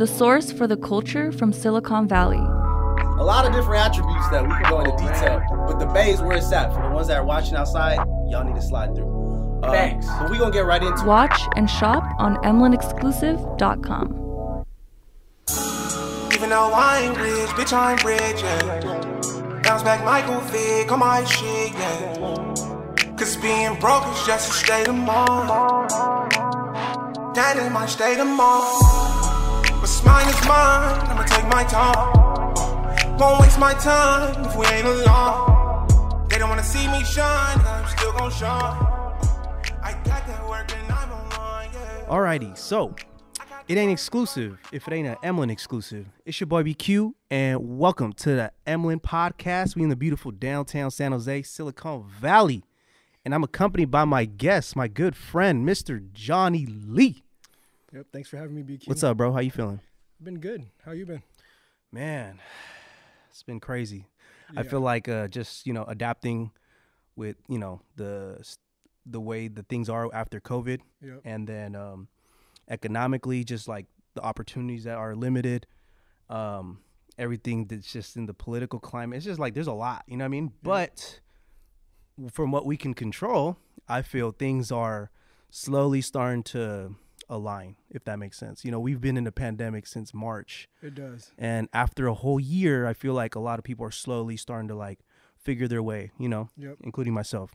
the source for the culture from Silicon Valley. A lot of different attributes that we can go into detail, but the bay is where it's at. For the ones that are watching outside, y'all need to slide through. Uh, Thanks. But we gonna get right into it. Watch and shop on emlynexclusive.com. Even though I ain't rich, bitch, I'm rich, yeah. Bounce back Michael Vick on my shit, yeah. Cause being broke is just a state of mind. That is my state of mind. What's mine is mine, I'ma take my time. Won't waste my time if we ain't alone. They don't wanna see me shine, I'm still gon' shine. I got that work and I'm online, yeah. Alrighty, so it ain't exclusive if it ain't an Emlyn exclusive. It's your boy BQ, and welcome to the Emlyn podcast. We in the beautiful downtown San Jose, Silicon Valley, and I'm accompanied by my guest, my good friend, Mr. Johnny Lee. Yep. Thanks for having me, BQ. What's up, bro? How you feeling? Been good. How you been? Man, it's been crazy. I feel like uh, just you know adapting with you know the the way the things are after COVID, Yep. and then um, economically, just like the opportunities that are limited, um, everything that's just in the political climate. It's just like there's a lot, you know what I mean? But from what we can control, I feel things are slowly starting to align, if that makes sense. You know, we've been in a pandemic since March. It does. And after a whole year, I feel like a lot of people are slowly starting to like figure their way, you know, Yep. including myself.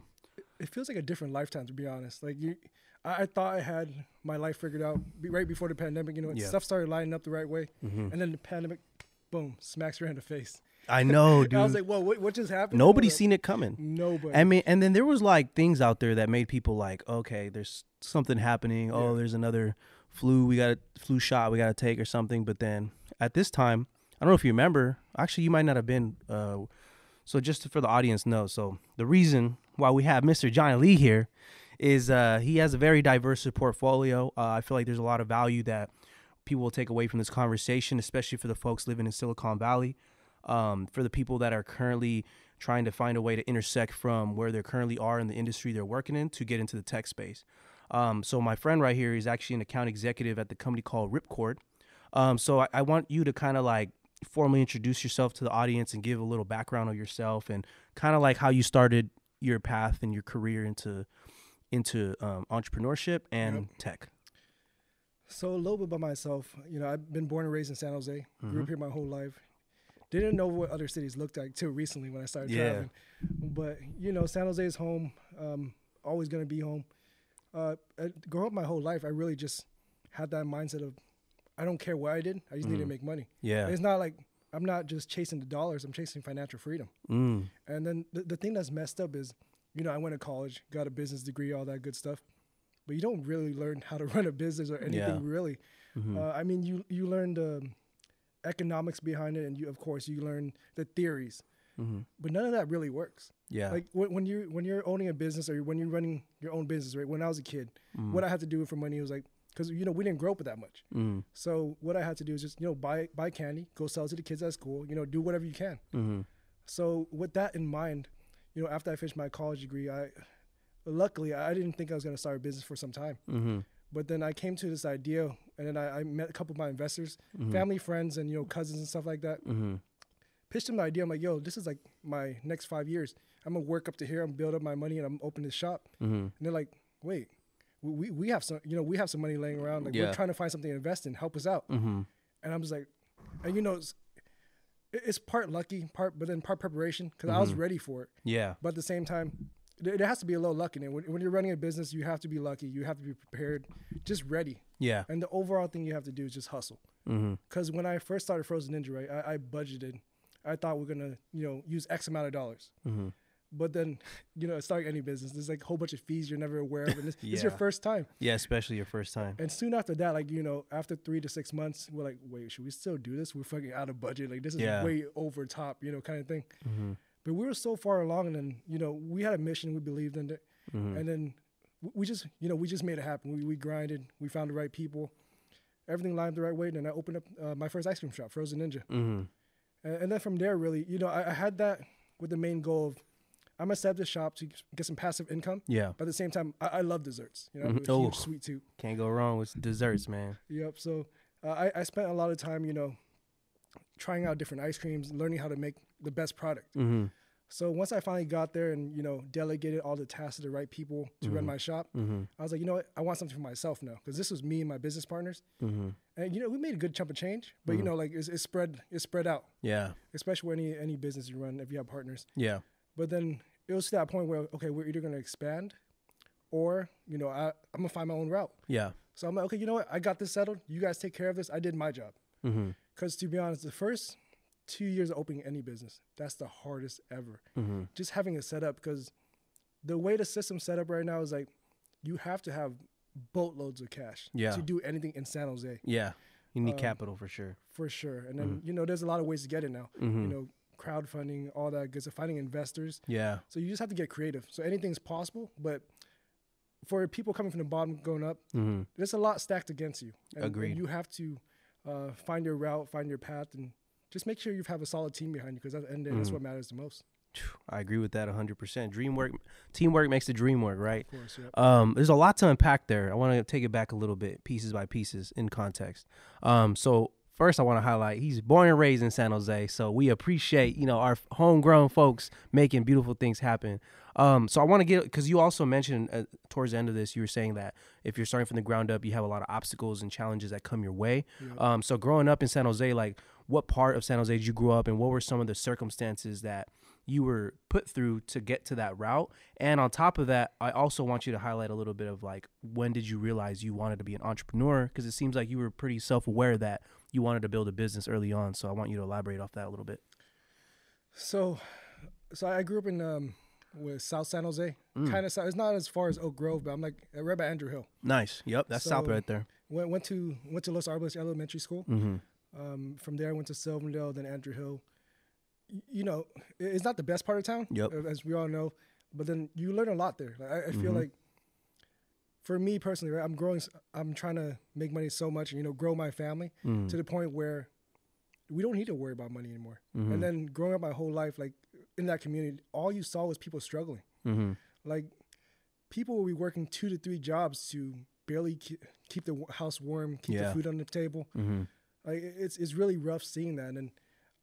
It feels like a different lifetime, to be honest. Like you, I, I thought I had my life figured out right before the pandemic. You know, Yeah. stuff started lining up the right way, Mhm. and then the pandemic, boom, smacks her in the face. I know, And I was like, "Whoa, what, what just happened?" Nobody's seen it coming. Nobody. I mean, and then there was like things out there that made people like, okay, there's something happening. Oh, Yeah. there's another flu. We got a flu shot. We got to take or something. But then at this time, I don't know if you remember. Actually, you might not have been. Uh, so just for the audience know, so the reason why we have Mr. Johnny Lee here is uh, he has a very diverse portfolio. Uh, I feel like there's a lot of value that people will take away from this conversation, especially for the folks living in Silicon Valley. Um, for the people that are currently trying to find a way to intersect from where they currently are in the industry they're working in to get into the tech space. Um, so my friend right here is actually an account executive at the company called Ripcord. Um, so I, I want you to kind of like formally introduce yourself to the audience and give a little background of yourself and kind of like how you started your path and your career into into um, entrepreneurship and tech. So a little bit about myself. You know, I've been born and raised in San Jose. Mm-hmm. Grew up here my whole life. Didn't know what other cities looked like till recently when I started Yeah. traveling. But you know, San Jose is home. Um, always gonna be home. Uh, growing up my whole life, I really just had that mindset of, I don't care what I did. I just need to make money. Mm-hmm. Yeah. It's not like I'm not just chasing the dollars. I'm chasing financial freedom. Mm. And then the, the thing that's messed up is, you know, I went to college, got a business degree, all that good stuff, but you don't really learn how to run a business or anything Yeah. really. Mhm. Uh, I mean, you you learn the economics behind it, and you of course you learn the theories, Mhm. but none of that really works. Yeah. Like when, when you when you're owning a business or when you're running your own business, right? When I was a kid, Mm. what I had to do for money was like, because you know we didn't grow up with that much. mm. So what I had to do is just you know buy buy candy, go sell it to the kids at school, you know, do whatever you can. hmm So with that in mind, you know, after I finished my college degree, I luckily I didn't think I was gonna start a business for some time. hmm But then I came to this idea, and then I, I met a couple of my investors, family, friends, and you know cousins and stuff like that. hmm Pitched them the idea. I'm like, yo, this is like my next five years. I'm gonna work up to here. I'm build up my money, and I'm open this shop. hmm And they're like, wait, we, we, have some, you know, we have some money laying around. Like Yeah. we're trying to find something to invest in. Help us out. hmm And I'm just like, and you know, it's, it's part lucky, part, but then part preparation because I was ready for it. Yeah. But at the same time, there, has to be a little luck in it. When, when you're running a business, you have to be lucky. You have to be prepared, just ready. Yeah. And the overall thing you have to do is just hustle. hmm Because when I first started Frozen Ninja, right, I, I budgeted. I thought we're gonna, you know, use X amount of dollars. hmm But then, you know, starting any business, there's like a whole bunch of fees you're never aware of, and this, it's your first time. Yeah, especially your first time. And soon after that, like you know, after three to six months, we're like, wait, should we still do this? We're fucking out of budget. Like this is Yeah. way over top, you know, kind of thing. hmm But we were so far along, and then you know, we had a mission, we believed in it, Mhm. and then we just, you know, we just made it happen. We we grinded, we found the right people, everything lined the right way, and then I opened up uh, my first ice cream shop, Frozen Ninja, hmm and, and then from there, really, you know, I, I had that with the main goal of I'm gonna set up this shop to get some passive income. Yeah. But at the same time, I, I love desserts. You know, I'm Mhm. Oh. sweet tooth. Can't go wrong with desserts, man. Yep. So uh, I, I spent a lot of time, you know, trying out different ice creams, learning how to make the best product. Mm-hmm. So once I finally got there and you know delegated all the tasks to the right people to run my shop, Mm-hmm. I was like, you know what, I want something for myself now because this was me and my business partners, Mm-hmm. and you know we made a good chunk of change, but you know like it's, it's spread it's spread out, Yeah. especially with any any business you run if you have partners. Yeah. But then it was to that point where okay, we're either gonna expand, or you know I I'm gonna find my own route. Yeah. So I'm like, okay, you know what, I got this settled. You guys take care of this. I did my job. Mm-hmm. Because to be honest, the first two years of opening any business, that's the hardest ever. Mm-hmm. Just having it set up because the way the system's set up right now is like you have to have boatloads of cash Yeah. to do anything in San Jose Yeah. You need Um, capital for sure. for sure. And then you know, there's a lot of ways to get it now. Mm-hmm. You know, crowdfunding, all that good stuff, finding investors. Yeah. So you just have to get creative. So anything's possible, but for people coming from the bottom going up, Mm-hmm. there's a lot stacked against you. And, and Agreed. you have to uh, find your route, find your path, and just make sure you have a solid team behind you because at the end of the day, that's Mhm. what matters the most. I agree with that 100%. Dream work, teamwork makes the dream work, right? Of course, yeah. Um, there's a lot to unpack there. I want to take it back a little bit, pieces by pieces, in context. Um, so first, I want to highlight he's born and raised in San Jose, so we appreciate you know our homegrown folks making beautiful things happen. Um, so I want to get because you also mentioned uh, towards the end of this, you were saying that if you're starting from the ground up, you have a lot of obstacles and challenges that come your way. Um, so growing up in San Jose, like what part of San Jose did you grow up, and what were some of the circumstances that you were put through to get to that route. And on top of that, I also want you to highlight a little bit of like when did you realize you wanted to be an entrepreneur? Because it seems like you were pretty self aware that you wanted to build a business early on. So I want you to elaborate off that a little bit. So, so I grew up in um, with South San Jose, Mm. kind of. South it's not as far as Oak Grove, but I'm like right by Andrew Hill. Nice. Yep. That's South right there. Went went to went to Los Arboles Elementary School. Mm-hmm. Um, from there, I went to Sylvandale, then Andrew Hill. Y- You know, it's not the best part of town, Yep. as we all know, but then you learn a lot there. Like, I, I feel Mhm. like, for me personally, right, I'm growing. I'm trying to make money so much, and you know, grow my family Mm. to the point where we don't need to worry about money anymore. Mhm. And then growing up my whole life, like in that community, all you saw was people struggling. Mm-hmm. Like people will be working two to three jobs to barely ke- keep the house warm, keep Yeah. the food on the table. Mm-hmm. Like it's it's really rough seeing that, and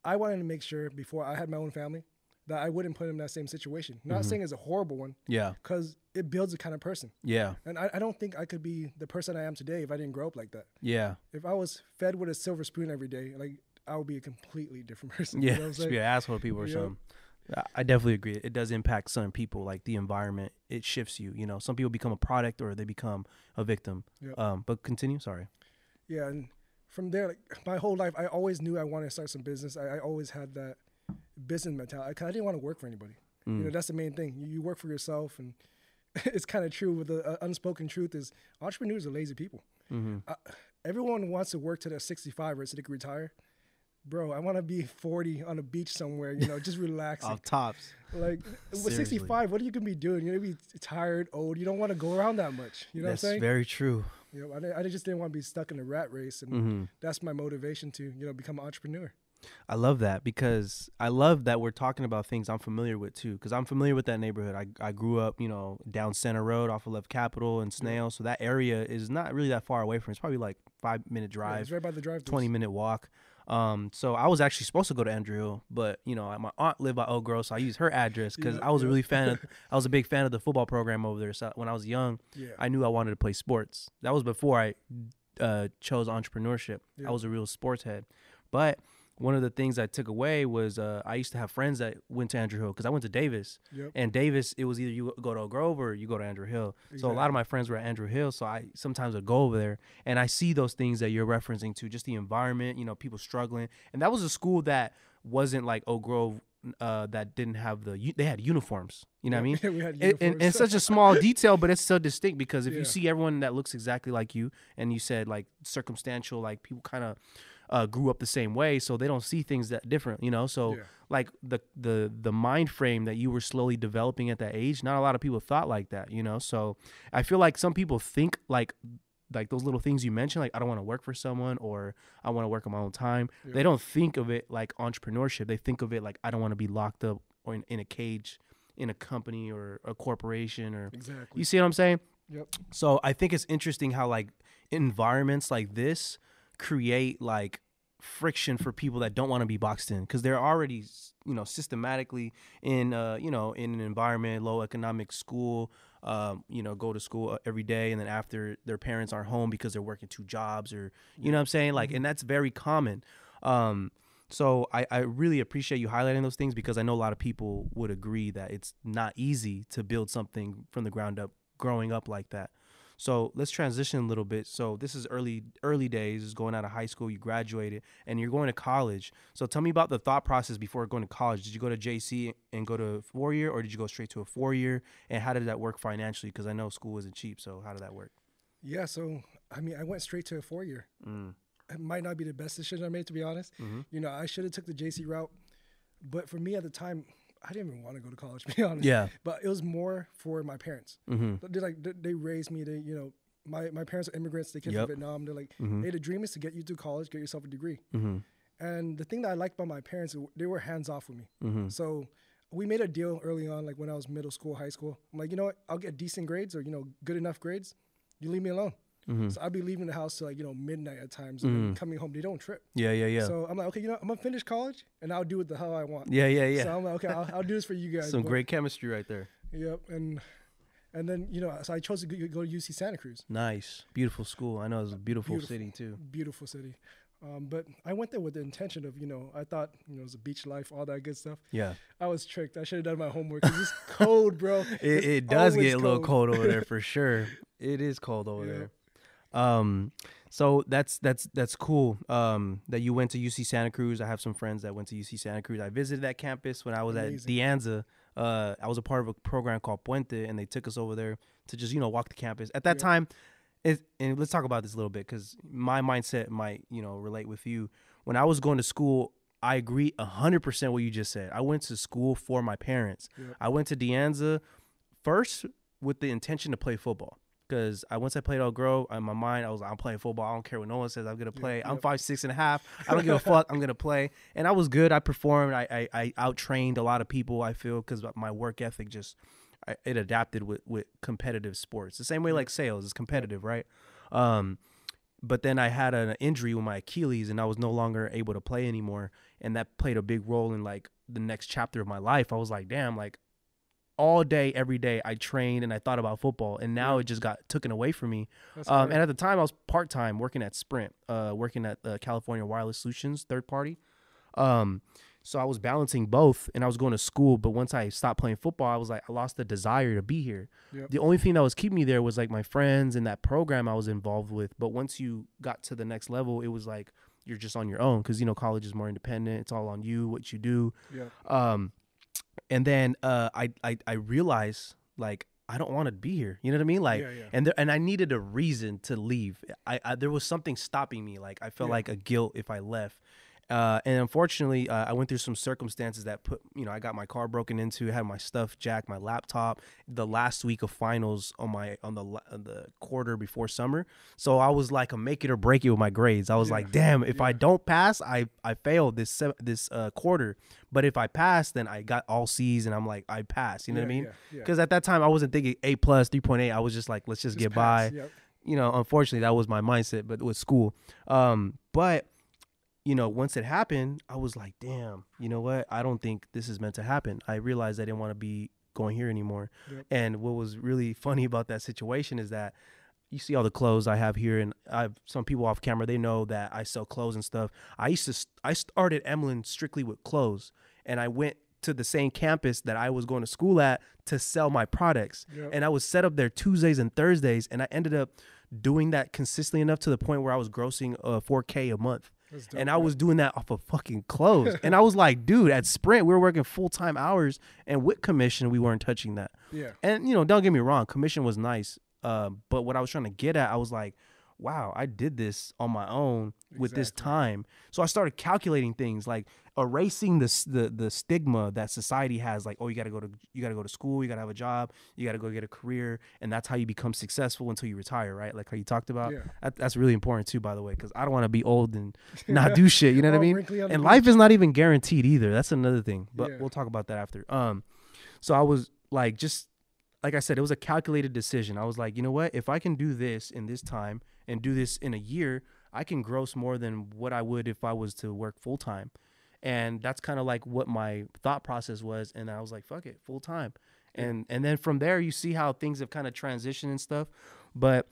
I wanted to make sure before I had my own family that I wouldn't put him in that same situation. Not Mhm. saying it's a horrible one, Yeah. because it builds the kind of person, Yeah. and I, I don't think I could be the person I am today if I didn't grow up like that. Yeah. If I was fed with a silver spoon every day, like I would be a completely different person. Yeah. you know Just be an asshole to people or Yep. something. I- I definitely agree. It does impact some people, like the environment. It shifts you. You know, some people become a product or they become a victim. Yep. Um, but continue. Sorry. Yeah, and from there, like my whole life, I always knew I wanted to start some business. I, I always had that business mentality. 'cause I didn't want to work for anybody. You know, Mm. that's the main thing. You, you work for yourself, and it's kind of true. With the uh, unspoken truth is, entrepreneurs are lazy people. Mm-hmm. Everyone wants to work to their 65 or so they can retire. Bro, I want to be 40 on a beach somewhere. You know, just relaxing. Off tops. like with 65, what are you gonna be doing? You're gonna be tired, old. You don't want to go around that much. You know That's what I'm saying? very true. You know, I, I just didn't want to be stuck in a rat race, and hmm that's my motivation to you know become an entrepreneur. I love that because I love that we're talking about things I'm familiar with too. Because I'm familiar with that neighborhood. I, I grew up, you know, down Senter Road off of Left Capitol and Snell. So that area is not really that far away from. It's probably like five minute Yeah, it's right by the drive. 20 minute walk. Um, so I was actually supposed to go to Andrew but you know, my aunt lived by Oak Grove, so I used her address because Yeah, I was a yeah. really fan of, I was a big fan of the football program over there. So when I was young, Yeah, I knew I wanted to play sports. That was before I uh, chose entrepreneurship. I was a real sports head. But one of the things I took away was uh, I used to have friends that went to Andrew Hill because I went to Davis. yep. And Davis, it was either you go to Oak Grove or you go to Andrew Hill. So a lot of my friends were at Andrew Hill, so I sometimes would go over there and I see those things that you're referencing to, just the environment, you know, people struggling. And that was a school that wasn't like Oak Grove uh, that didn't have the they had uniforms. You know what I mean? we and such a small detail, but it's so distinct because if Yeah. you see everyone that looks exactly like you, and you said like circumstantial, like people kind of uh, grew up the same way, so they don't see things that different, you know. So Yeah. like the the the mind frame that you were slowly developing at that age, not a lot of people thought like that, you know. So I feel like some people think like like those little things you mentioned, like I don't want to work for someone or I want to work on my own time. Yeah. They don't think of it like entrepreneurship. They think of it like I don't want to be locked up or in, in a cage in a company or a corporation or exactly. you see what I'm saying? Yep. So I think it's interesting how like environments like this create like friction for people that don't want to be boxed in because they're already you know systematically in uh you know in an environment low economic school um you know go to school uh, every day and then after their parents aren't home because they're working two jobs or you know what i'm saying? Like and that's very common. Um so I, I really appreciate you highlighting those things because I know a lot of people would agree that it's not easy to build something from the ground up growing up like that. So let's transition a little bit. So this is early early days, is going out of high school, you graduated, and you're going to college. So tell me about the thought process before going to college. Did you go to JC and go to four year, or did you go straight to a four year? And how did that work financially? Because I know school isn't cheap. So how did that work? Yeah, so I mean, I went straight to a four year. Mm. It might not be the best decision I made, to be honest. Mhm. You know, I should have took the JC route, but for me at the time, I didn't even want to go to college, to be honest. Yeah. But it was more for my parents. Mm-hmm. They like they- raised me. to you know my my parents are immigrants. They came Yep. from Vietnam. They're like, Mhm. hey, the dream is to get you to college, get yourself a degree. Mm-hmm. And the thing that I liked about my parents, they were hands off with me. Mm-hmm. So we made a deal early on, like when I was middle school, high school. I'm like, you know what? I'll get decent grades or you know good enough grades. You leave me alone. Mm-hmm. So I'd be leaving the house till like you know midnight at times, and then coming home. They don't trip. Yeah, yeah, yeah. So I'm like, okay, you know, I'm gonna finish college, and I'll do it the hell I want. yeah, yeah, yeah. So I'm like, okay, I'll, I'll do this for you guys. Some but- great chemistry right there. Yep, and and then you know, so I chose to go, to UC Santa Cruz, Nice, beautiful school. I know it's a beautiful, Beautiful. city too. beautiful city. Um, but I went there with the intention of, you know, I thought, you know, it was a beach life, all that good stuff. Yeah, I was tricked. I should have done my homework. It's cold, bro. it, it does get a little cold over there for sure. It is cold over Yeah. there. Um, so that's that's that's cool. Um, that you went to UC Santa Cruz. I have some friends that went to UC Santa Cruz. I visited that campus when I was Amazing. at De Anza. Uh, I was a part of a program called Puente, and they took us over there to just you know walk the campus. At that Yeah. time, it, and let's talk about this a little bit because my mindset might you know relate with you. When I was going to school, I agree hundred percent what you just said. I went to school for my parents. Yeah. I went to De Anza first with the intention to play football. Because I once I played Oak Grove, in my mind I was like, I'm playing football. I don't care what no one says. I'm gonna play. I'm five six and a half. I don't give a fuck. I'm gonna play. And I was good. I performed. I I, I out trained a lot of people. I feel because my work ethic just I, it adapted with with competitive sports. The same way like sales is competitive, right? Um, but then I had an injury with my Achilles, and I was no longer able to play anymore, and that played a big role in like the next chapter of my life. I was like, damn, like all day, every day, I trained and I thought about football, and now it just got taken away from me. Um, and at the time, I was part time working at Sprint, uh, working at uh, California Wireless Solutions, third party. Um, so I was balancing both, and I was going to school. But once I stopped playing football, I was like, I lost the desire to be here. Yep. The only thing that was keeping me there was like my friends and that program I was involved with. But once you got to the next level, it was like you're just on your own because you know college is more independent. It's all on you, what you do. yeah. Um, and then uh, I, I I realized like I don't want to be here. You know what I mean? Like, Yeah, yeah. and there, and I needed a reason to leave. I, I there was something stopping me. Like I felt Yeah. like a guilt if I left. Uh, and unfortunately, uh, I went through some circumstances that put, you know, I got my car broken into, had my stuff jacked, my laptop. The last week of finals on my on the on the quarter before summer, so I was like a make it or break it with my grades. I was Yeah. like, damn, if I don't pass, I I failed this this uh, quarter. But if I pass, then I got all C's, and I'm like, I passed. You know what I Yeah, mean? yeah, yeah. Because at that time, I wasn't thinking A plus, three point eight. I was just like, let's just, Just get pass, by Yep. you know, unfortunately, that was my mindset, but with school. Um, but you know, once it happened, I was like, damn, you know what? I don't think this is meant to happen. I realized I didn't want to be going here anymore. Yep. And what was really funny about that situation is that you see all the clothes I have here, and I've some people off camera. They know that I sell clothes and stuff. I used to. I started Emlyn strictly with clothes, and I went to the same campus that I was going to school at to sell my products. Yep. And I was set up there Tuesdays and Thursdays, and I ended up doing that consistently enough to the point where I was grossing uh, 4K a month. Dope, And I was doing that off of fucking clothes. and I was like, dude, at Sprint, we were working full time hours, and with commission, we weren't touching that. Yeah. And you know, don't get me wrong, commission was nice. Um, but what I was trying to get at, I was like, wow, I did this on my own with this time. So I started calculating things like erasing the the the stigma that society has. Like, oh, you got to go to you got to go to school, you got to have a job, you got to go get a career, and that's how you become successful until you retire, right? Like how you talked about. Yeah. That, that's really important too, by the way, because I don't want to be old and not do shit. You know what I mean? wrinkly on the And life is not even guaranteed either. That's another thing. But Yeah. we'll talk about that after. Um, so I was like, just like I said, it was a calculated decision. I was like, you know what? If I can do this in this time and do this in a year, I can gross more than what I would if I was to work full time. And that's kind of like what my thought process was. And I was like, fuck it, full time. And and then from there you see how things have kind of transitioned and stuff. But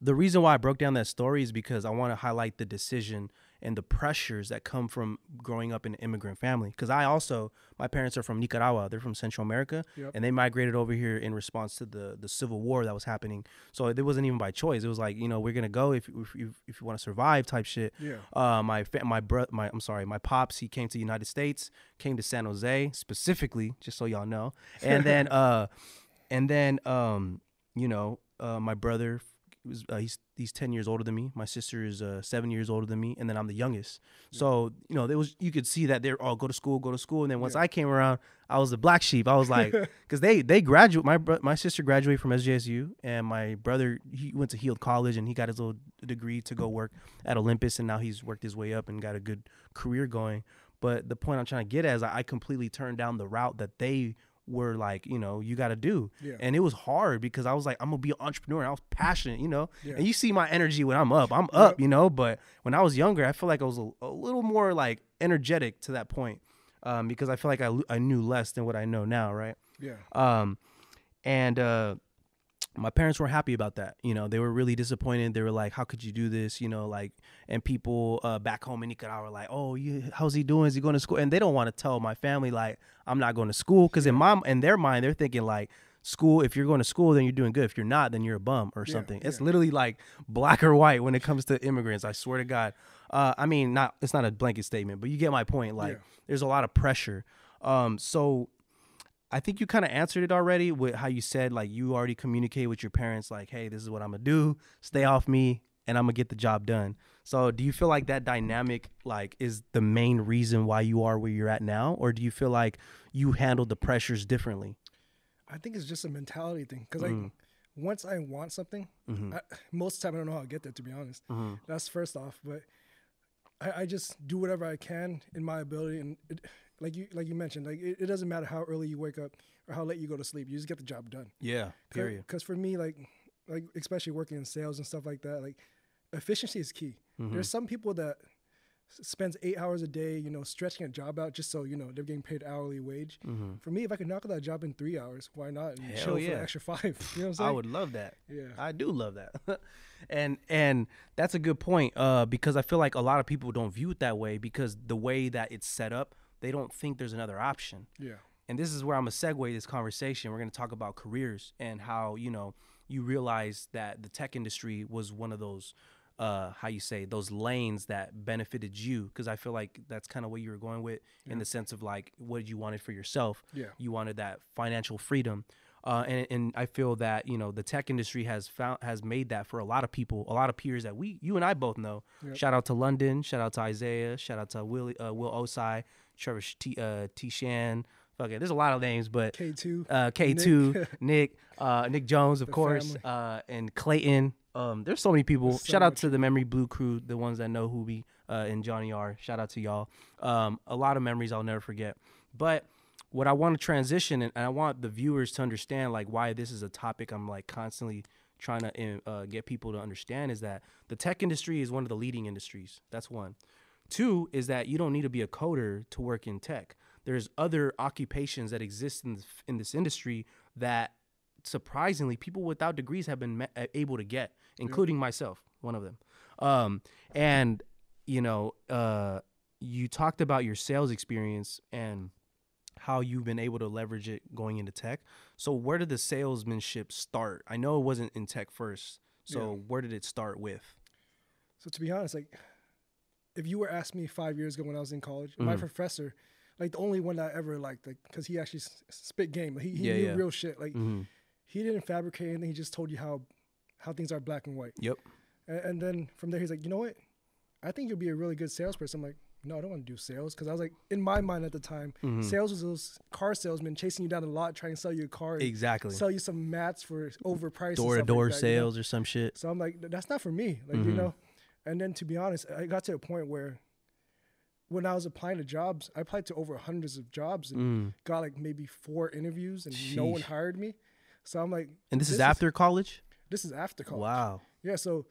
the reason why I broke down that story is because I want to highlight the decision and the pressures that come from growing up in an immigrant family. Because I also, my parents are from Nicaragua. They're from Central America, Yep. and they migrated over here in response to the the civil war that was happening. So it wasn't even by choice. It was like you know we're gonna go if if you, if you want to survive type shit. Yeah. Uh, my fa- my bro- my I'm sorry, my pops he came to the United States, came to San Jose specifically, just so y'all know, and then uh, and then um, you know, uh, my brother was uh, he's he's ten years older than me. My sister is uh, seven years older than me, and then I'm the youngest. So you know, there was you could see that they're all go to school, go to school, and then once I came around, I was the black sheep. I was like, because they they graduate. My bro- my sister graduated from SJSU, and my brother he went to Heald College, and he got his little degree to go work at Olympus, and now he's worked his way up and got a good career going. But the point I'm trying to get at is I completely turned down the route that they were like, you know, you got to do. Yeah. And it was hard because I was like, I'm gonna be an entrepreneur. I was passionate, you know. Yeah. And you see my energy when I'm up. I'm up, you know. But when I was younger, I feel like I was a, a little more like energetic to that point, um, because I feel like I, I knew less than what I know now, right? Yeah. Um, and uh, my parents weren't happy about that. You know, they were really disappointed. They were like, "How could you do this?" You know, like, and people uh, back home in Nicaragua were like, "Oh, you, how's he doing? Is he going to school?" And they don't want to tell my family like, "I'm not going to school," because in my in their mind, they're thinking like. School. If you're going to school, then you're doing good. If you're not, then you're a bum or Yeah, something. It's literally like black or white when it comes to immigrants. I swear to God. Uh, I mean, not it's not a blanket statement, but you get my point. Like, Yeah. there's a lot of pressure. Um, so I think you kind of answered it already with how you said like you already communicate with your parents like, hey, this is what I'm gonna do. Stay off me, and I'm gonna get the job done. So do you feel like that dynamic like is the main reason why you are where you're at now, or do you feel like you handled the pressures differently? I think it's just a mentality thing because like Mm. once I want something, Mm-hmm. I, most of the time I don't know how to get there. To be honest, that's first off. But I, I just do whatever I can in my ability, and it, like you like you mentioned, like it, it doesn't matter how early you wake up or how late you go to sleep. You just get the job done. Yeah. Period. Because for me, like like especially working in sales and stuff like that, like efficiency is key. Mm-hmm. There's some people that spends eight hours a day, you know, stretching a job out just so you know they're getting paid hourly wage. For me, if I could knock out that job in three hours, why not? And Mm-hmm. Hell chill for yeah. extra five. You know what I'm saying? I would love that. Yeah. I do love that. and and that's a good point uh because I feel like a lot of people don't view it that way because the way that it's set up, they don't think there's another option. Yeah. And this is where I'm gonna segue this conversation. We're gonna talk about careers and how, you know, you realize that the tech industry was one of those uh how you say those lanes that benefited you because I feel like that's kind of what you were going with in the sense of like what you wanted for yourself. Yeah. You wanted that financial freedom. Uh, and, and I feel that you know the tech industry has found has made that for a lot of people, a lot of peers that we, you and I both know. Shout out to London, shout out to Isaiah, shout out to Will uh, Will Osai, Trevor T, uh, T Shan. Fuck it, there's a lot of names, but K2, uh, K2, Nick, uh, Nick Jones, of The course, uh, and Clayton. Um, there's so many people. So Shout out to the Memory Blue crew, the ones that know who we uh, and Johnny are. Shout out to y'all. Um, a lot of memories I'll never forget. But what I want to transition and, and I want the viewers to understand like why this is a topic I'm like constantly trying to uh, get people to understand is that the tech industry is one of the leading industries. That's one. Two is that you don't need to be a coder to work in tech. There's other occupations that exist in this, in this industry that surprisingly people without degrees have been able to get, including myself, one of them. Um, and you know, uh, you talked about your sales experience and how you've been able to leverage it going into tech. So where did the salesmanship start? I know it wasn't in tech first. So where did it start with? So to be honest, like if you were asked me five years ago when I was in college, my Mm-hmm. professor, like the only one that I ever liked, like because he actually spit game, like, he, he Yeah, knew yeah. real shit. Like Mhm. he didn't fabricate anything. He just told you how how things are black and white. Yep. And, and then from there, he's like, you know what? I think you'll be a really good salesperson. I'm like, no, I don't want to do sales because I was like, in my mind at the time, Mm-hmm. sales was those car salesmen chasing you down the lot trying to sell you a car, Exactly. sell you some mats for overpriced Door to door that, you know? sales or some shit. So I'm like, that's not for me. Like, you know? And then to be honest, I got to a point where when I was applying to jobs, I applied to over hundreds of jobs and got like maybe four interviews and no one hired me. So I'm like, And this, is after college? this is after college. Wow. Yeah. So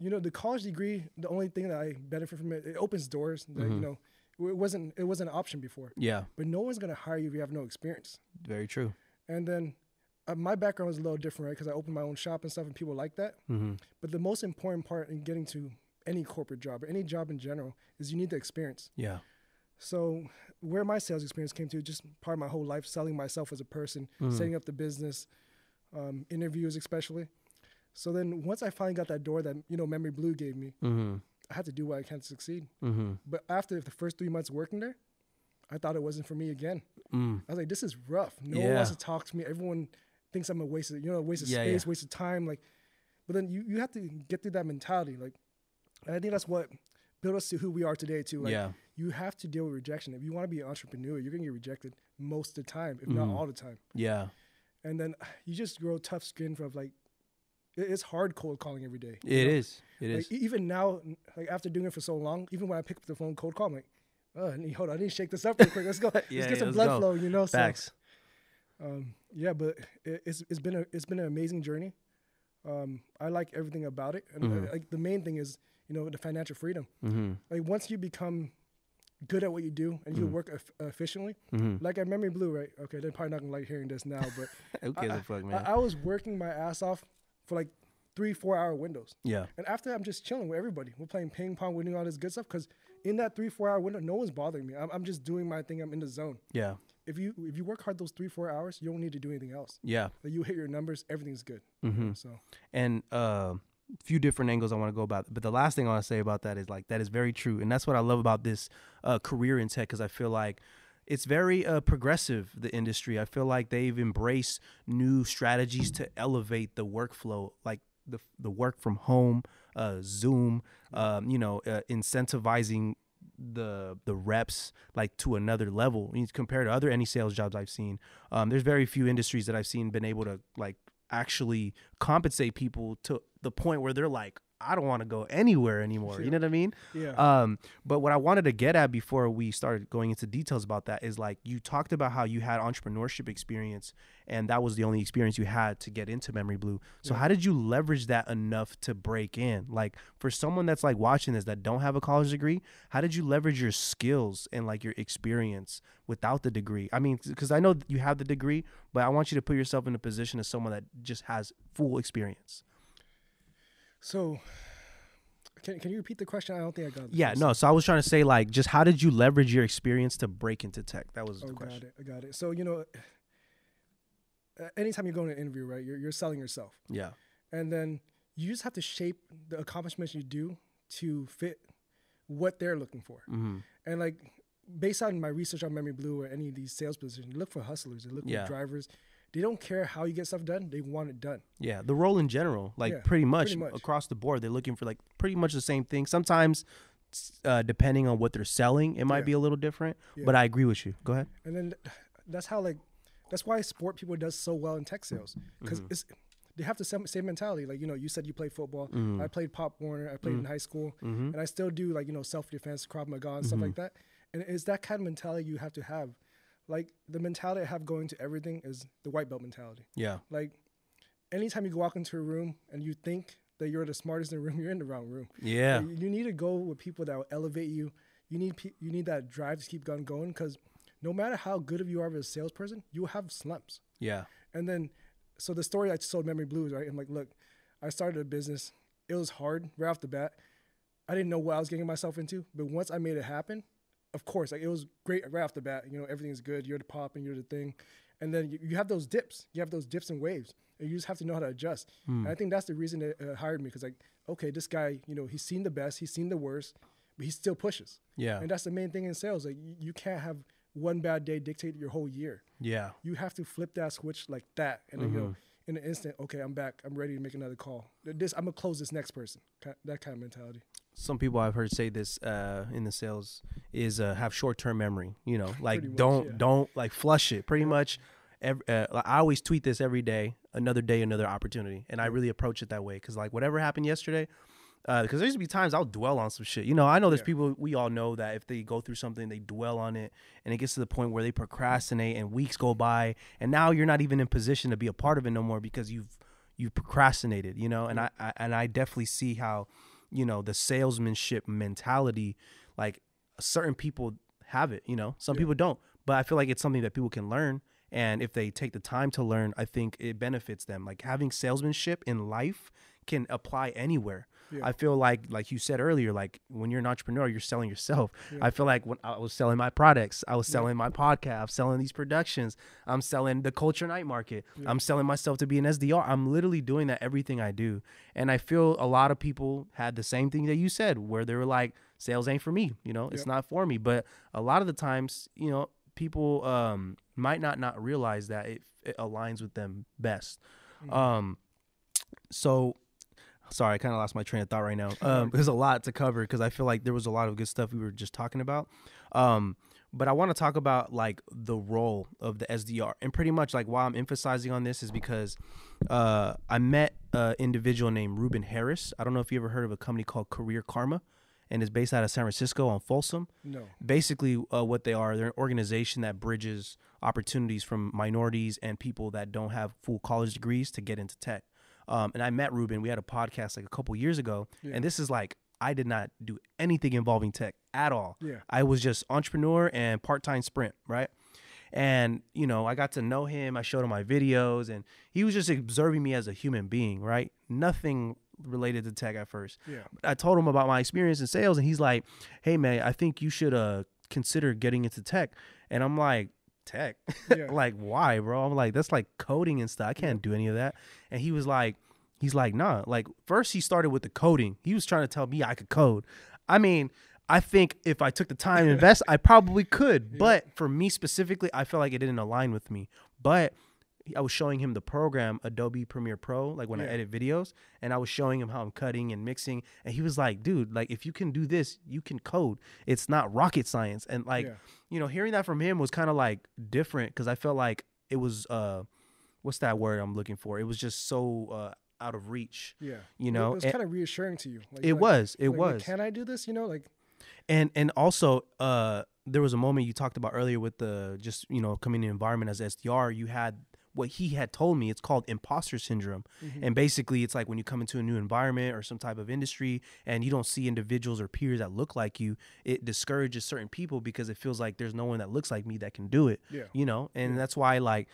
you know, the college degree, the only thing that I benefit from it, it opens doors that Mm-hmm. you know, it wasn't it wasn't an option before. Yeah, But no one's gonna hire you if you have no experience. very true. And then uh, my background was a little different, right? Because I opened my own shop and stuff, and people like that. Mm-hmm. But the most important part in getting to any corporate job or any job in general is you need the experience. Yeah. So where my sales experience came to, just part of my whole life, selling myself as a person, setting up the business, um, interviews especially. So then once I finally got that door that you know Memory Blue gave me, Mm-hmm. I had to do what I can to succeed. Mm-hmm. But after the first three months working there, I thought it wasn't for me again. Mm. I was like, this is rough. No one wants to talk to me. Everyone thinks I'm a waste of, you know, a waste of Yeah, space, yeah. waste of time. Like, but then you, you have to get through that mentality. Like, and I think that's what built us to who we are today too. Like, Yeah. you have to deal with rejection. If you want to be an entrepreneur, you're gonna get rejected most of the time, if not Mhm. all the time. Yeah. And then you just grow tough skin from like, it's hard cold calling every day. It know? is. It Like, is. even now, like after doing it for so long, even when I pick up the phone cold call, I'm like, oh, I need, hold on, I need to shake this up real quick. Let's go. Yeah, let's yeah, get some let's blood go. flow, you know. So, Facts. Um, yeah, but it, it's it's been a it's been an amazing journey. Um, I like everything about it, and uh, Mhm. like the main thing is you know the financial freedom. Mm-hmm. Like once you become good at what you do and you Mhm. work eff- efficiently, Mm-hmm. like at Memory Blue, right? Okay, they're probably not gonna like hearing this now, but Who gives I- a fuck, I, man? I was working my ass off for like three four hour windows, yeah. and after that, I'm just chilling with everybody. We're playing ping pong, we're doing all this good stuff because in that three four hour window, no one's bothering me. I'm, I'm just doing my thing. I'm in the zone. Yeah. If you if you work hard those three four hours, you don't need to do anything else. Yeah. Like you hit your numbers, everything's good. Mm-hmm. So and a few different angles I want to go about. But the last thing I want to say about that is like that is very true, and that's what I love about this uh, career in tech because I feel like it's very uh, progressive. The industry, I feel like they've embraced new strategies to elevate the workflow, like the the work from home, uh, Zoom, um, you know, uh, incentivizing the the reps like to another level I mean, compared to other any sales jobs I've seen. Um, there's very few industries that I've seen been able to like actually compensate people to the point where they're like, I don't want to go anywhere anymore. You know what I mean? yeah, Um, but what I wanted to get at before we started going into details about that is like you talked about how you had entrepreneurship experience and that was the only experience you had to get into Memory Blue. So how did you leverage that enough to break in? Like for someone that's like watching this that don't have a college degree, how did you leverage your skills and like your experience without the degree? I mean, because I know you have the degree, but I want you to put yourself in a position as someone that just has full experience. So can can you repeat the question? I don't think I got. Yeah, no. So I was trying to say, like, just how did you leverage your experience to break into tech? That was Oh, the got question. it. I got it. So you know, anytime you go in an interview, right, you're you're selling yourself, Yeah. and then you just have to shape the accomplishments you do to fit what they're looking for. Mm-hmm. And like based on my research on Memory Blue or any of these sales positions, look for hustlers. They look Yeah. for drivers. They don't care how you get stuff done. They want it done. Yeah. The role in general, like, Yeah, pretty, much pretty much. across the board, they're looking for like pretty much the same thing. Sometimes, uh, depending on what they're selling, it might Yeah. be a little different. Yeah. But I agree with you. Go ahead. And then that's how like that's why sport people does so well in tech sales because Mm-hmm. it's they have the same, same mentality. Like you know, you said you played football. Mm-hmm. I played Pop Warner. I played in high school, and I still do like you know self defense, Krav Maga, and stuff like Mm-hmm. that. And it's that kind of mentality you have to have. Like the mentality I have going to everything is the white belt mentality. Yeah. Like anytime you walk into a room and you think that you're the smartest in the room, you're in the wrong room. Yeah. You, you need to go with people that will elevate you. You need pe- you need that drive to keep going going because no matter how good of you are as a salesperson, you have slumps. Yeah. And then, so the story I sold Memory Blues, right? I'm like, look, I started a business. It was hard right off the bat. I didn't know what I was getting myself into, but once I made it happen, of course, like it was great right off the bat. You know, everything's good. You're the pop and you're the thing. And then you, you have those dips. You have those dips and waves. And you just have to know how to adjust. And I think that's the reason they uh, hired me because, like, okay, this guy, you know, he's seen the best, he's seen the worst, but he still pushes. Yeah. And that's the main thing in sales. Like, you, you can't have one bad day dictate your whole year Yeah. you have to flip that switch like that, and then you Mm-hmm. know, in an instant, okay, I'm back. I'm ready to make another call. This, I'm gonna close this next person. That kind of mentality. Some people I've heard say this uh, in the sales is uh, have short term memory. You know, like much, don't yeah. don't like flush it. Pretty much, every, uh, like, I always tweet this every day. Another day, another opportunity, and I really approach it that way because like whatever happened yesterday. Because there used to be times I'll dwell on some shit. You know, I know there's Yeah. people we all know that if they go through something, they dwell on it, and it gets to the point where they procrastinate, and weeks go by, and now you're not even in position to be a part of it no more because you've you procrastinated, you know, and I, I and I definitely see how, you know, the salesmanship mentality, like certain people have it, you know, some people don't, but I feel like it's something that people can learn. And if they take the time to learn, I think it benefits them. Like having salesmanship in life can apply anywhere. I feel like, like you said earlier, like when you're an entrepreneur, you're selling yourself. I feel like when I was selling my products, I was selling my podcast, I'm selling these productions, I'm selling the culture night market, I'm selling myself to be an SDR. I'm literally doing that everything I do. And I feel a lot of people had the same thing that you said, where they were like, sales ain't for me, you know, it's not for me. But a lot of the times, you know, people um, might not not realize that it, it aligns with them best. Um, so sorry, I kind of lost my train of thought right now. Um, there's a lot to cover because I feel like there was a lot of good stuff we were just talking about. Um, but I want to talk about like the role of the SDR, and pretty much like why I'm emphasizing on this is because uh, I met an individual named Ruben Harris. I don't know if you ever heard of a company called Career Karma, and it's based out of San Francisco on Folsom No. basically uh, what they are they're an organization that bridges opportunities from minorities and people that don't have full college degrees to get into tech um, and i met ruben. We had a podcast like a couple years ago. And this is like i did not do anything involving tech at all. Yeah. i was just entrepreneur and part-time sprint right? And you know i got to know him. I showed him my videos and he was just observing me as a human being right? Nothing related to tech at first. Yeah. I told him about my experience in sales, and he's like, "Hey man, I think you should uh consider getting into tech." And I'm like, "Tech? Yeah. like why, bro?" I'm like, "That's like coding and stuff. I can't do any of that." And he was like, "He's like, nah." Like first he started with the coding. He was trying to tell me I could code. I mean. I think if I took the time to invest, I probably could. But for me specifically, I felt like it didn't align with me. But I was showing him the program Adobe Premiere Pro, like when I edit videos, and I was showing him how I'm cutting and mixing, and he was like, "Dude, like if you can do this, you can code. It's not rocket science." And like, Yeah. you know, hearing that from him was kind of like different because I felt like it was uh, what's that word I'm looking for? It was just so uh out of reach. Yeah. You know, it was kind of reassuring to you. Like, It like- was, it like, like, was. Can I do this? You know, like and and also uh there was a moment you talked about earlier with the just you know coming in environment as SDR you had what he had told me it's called imposter syndrome. Mm-hmm. And basically it's like when you come into a new environment or some type of industry and you don't see individuals or peers that look like you it discourages certain people because it feels like there's no one that looks like me that can do it Yeah. you know? And that's why like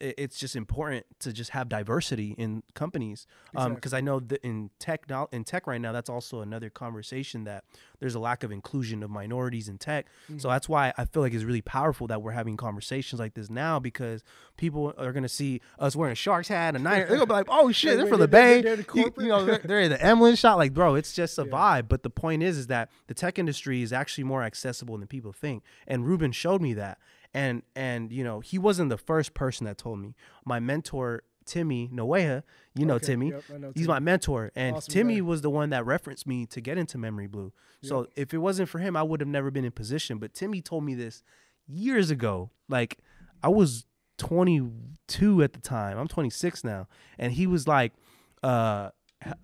it's just important to just have diversity in companies um because i know that in tech in tech right now that's also another conversation that there's a lack of inclusion of minorities in tech. Mm-hmm. so that's why i feel like it's really powerful that we're having conversations like this now because people are going to see us wearing a sharks hat and they're going to be like oh shit they're wait, from the they're- bay. they're the You- you know they're, they're in the emlyn shot like bro it's just a vibe. But the point is is that the tech industry is actually more accessible than people think. And ruben showed me that and and you know he wasn't the first person that told me. My mentor timmy noeha you know Okay, timmy? yep, know he's my mentor and Awesome timmy guy. was the one that referenced me to get into memory blue. So if it wasn't for him i would have never been in position but timmy told me this years ago. Like i was 22 at the time. I'm 26 now and he was like uh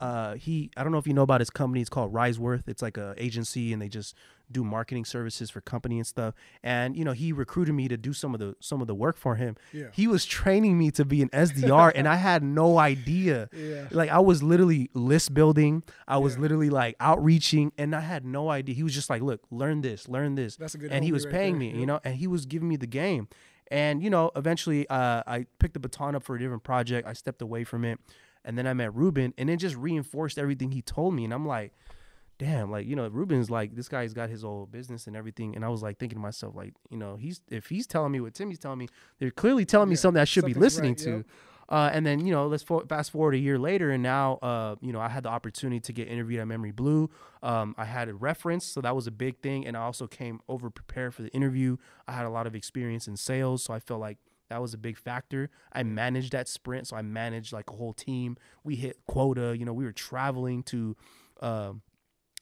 uh he i don't know if you know about his company. It's called riseworth. It's like a agency and they just do marketing services for company and stuff. And you know he recruited me to do some of the some of the work for him. Yeah. he was training me to be an sdr and i had no idea. Yeah. like i was literally list building. I was literally like outreaching and i had no idea. He was just like look learn this learn this. That's a good and he was right paying there, me yeah. you know and he was giving me the game. And you know eventually uh, i picked the baton up for a different project. I stepped away from it and then i met ruben and it just reinforced everything he told me and i'm like damn like you know ruben's like this guy's got his old business and everything and i was like thinking to myself like you know he's if he's telling me what timmy's telling me they're clearly telling me Yeah, something i should be listening right, to. uh, and then you know let's for, fast forward a year later and now uh, you know i had the opportunity to get interviewed at memory blue. Um, i had a reference so that was a big thing and i also came over prepared for the interview. I had a lot of experience in sales so i felt like that was a big factor i managed that sprint so i managed like a whole team we hit quota you know we were traveling to um,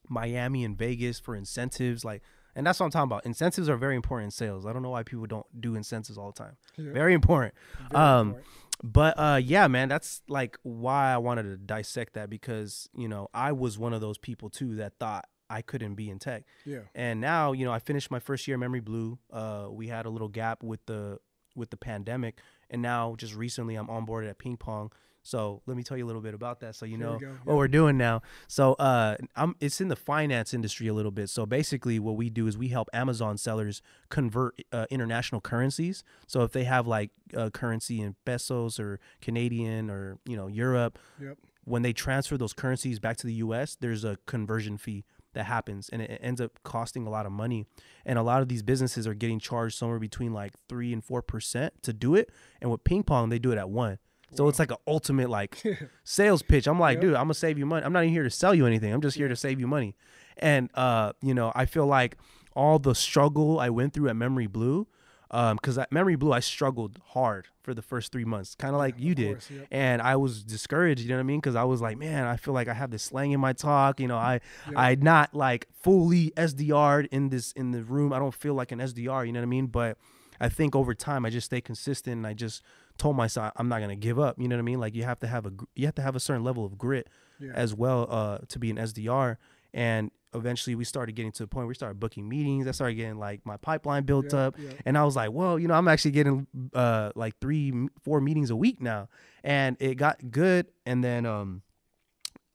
Miami and Vegas for incentives. Like, and that's what I'm talking about. Incentives are very important in sales. I don't know why people don't do incentives all the time. Very important. um, important. but uh, yeah, man, that's like why I wanted to dissect that because you know I was one of those people too that thought I couldn't be in tech. Yeah. And now, you know, I finished my first year at Memory Blue. Uh, we had a little gap with the with the pandemic, and now just recently I'm on board at Ping Pong. So let me tell you a little bit about that, so you know we go, what yeah. we're doing now. So uh, I'm it's in the finance industry a little bit. So basically, what we do is we help Amazon sellers convert uh, international currencies. So if they have like uh, currency in pesos or Canadian or you know Europe, Yep. when they transfer those currencies back to the US, there's a conversion fee that happens and it ends up costing a lot of money. And a lot of these businesses are getting charged somewhere between like 3 and 4% to do it. And with ping pong, they do it at 1. So it's like an ultimate like sales pitch. I'm like, Yep. dude, I'm gonna save you money. I'm not even here to sell you anything. I'm just here to save you money. And uh, you know, I feel like all the struggle I went through at Memory Blue, because at Memory Blue I struggled hard for the first three months, kind of like you did, course, yep. and I was discouraged. You know what I mean? Because I was like, man, I feel like I have this slang in my talk. You know, I I not like fully SDR'd in this in the room. I don't feel like an SDR. You know what I mean? But I think over time I just stay consistent and I just told myself I'm not gonna give up. You know what I mean? Like you have to have a you have to have a certain level of grit Yeah. as well uh, to be an SDR. And eventually we started getting to the point where we started booking meetings. I started getting like my pipeline built Yeah, up, yeah. and I was like, well, you know, I'm actually getting uh, like three, four meetings a week now, and it got good. And then um,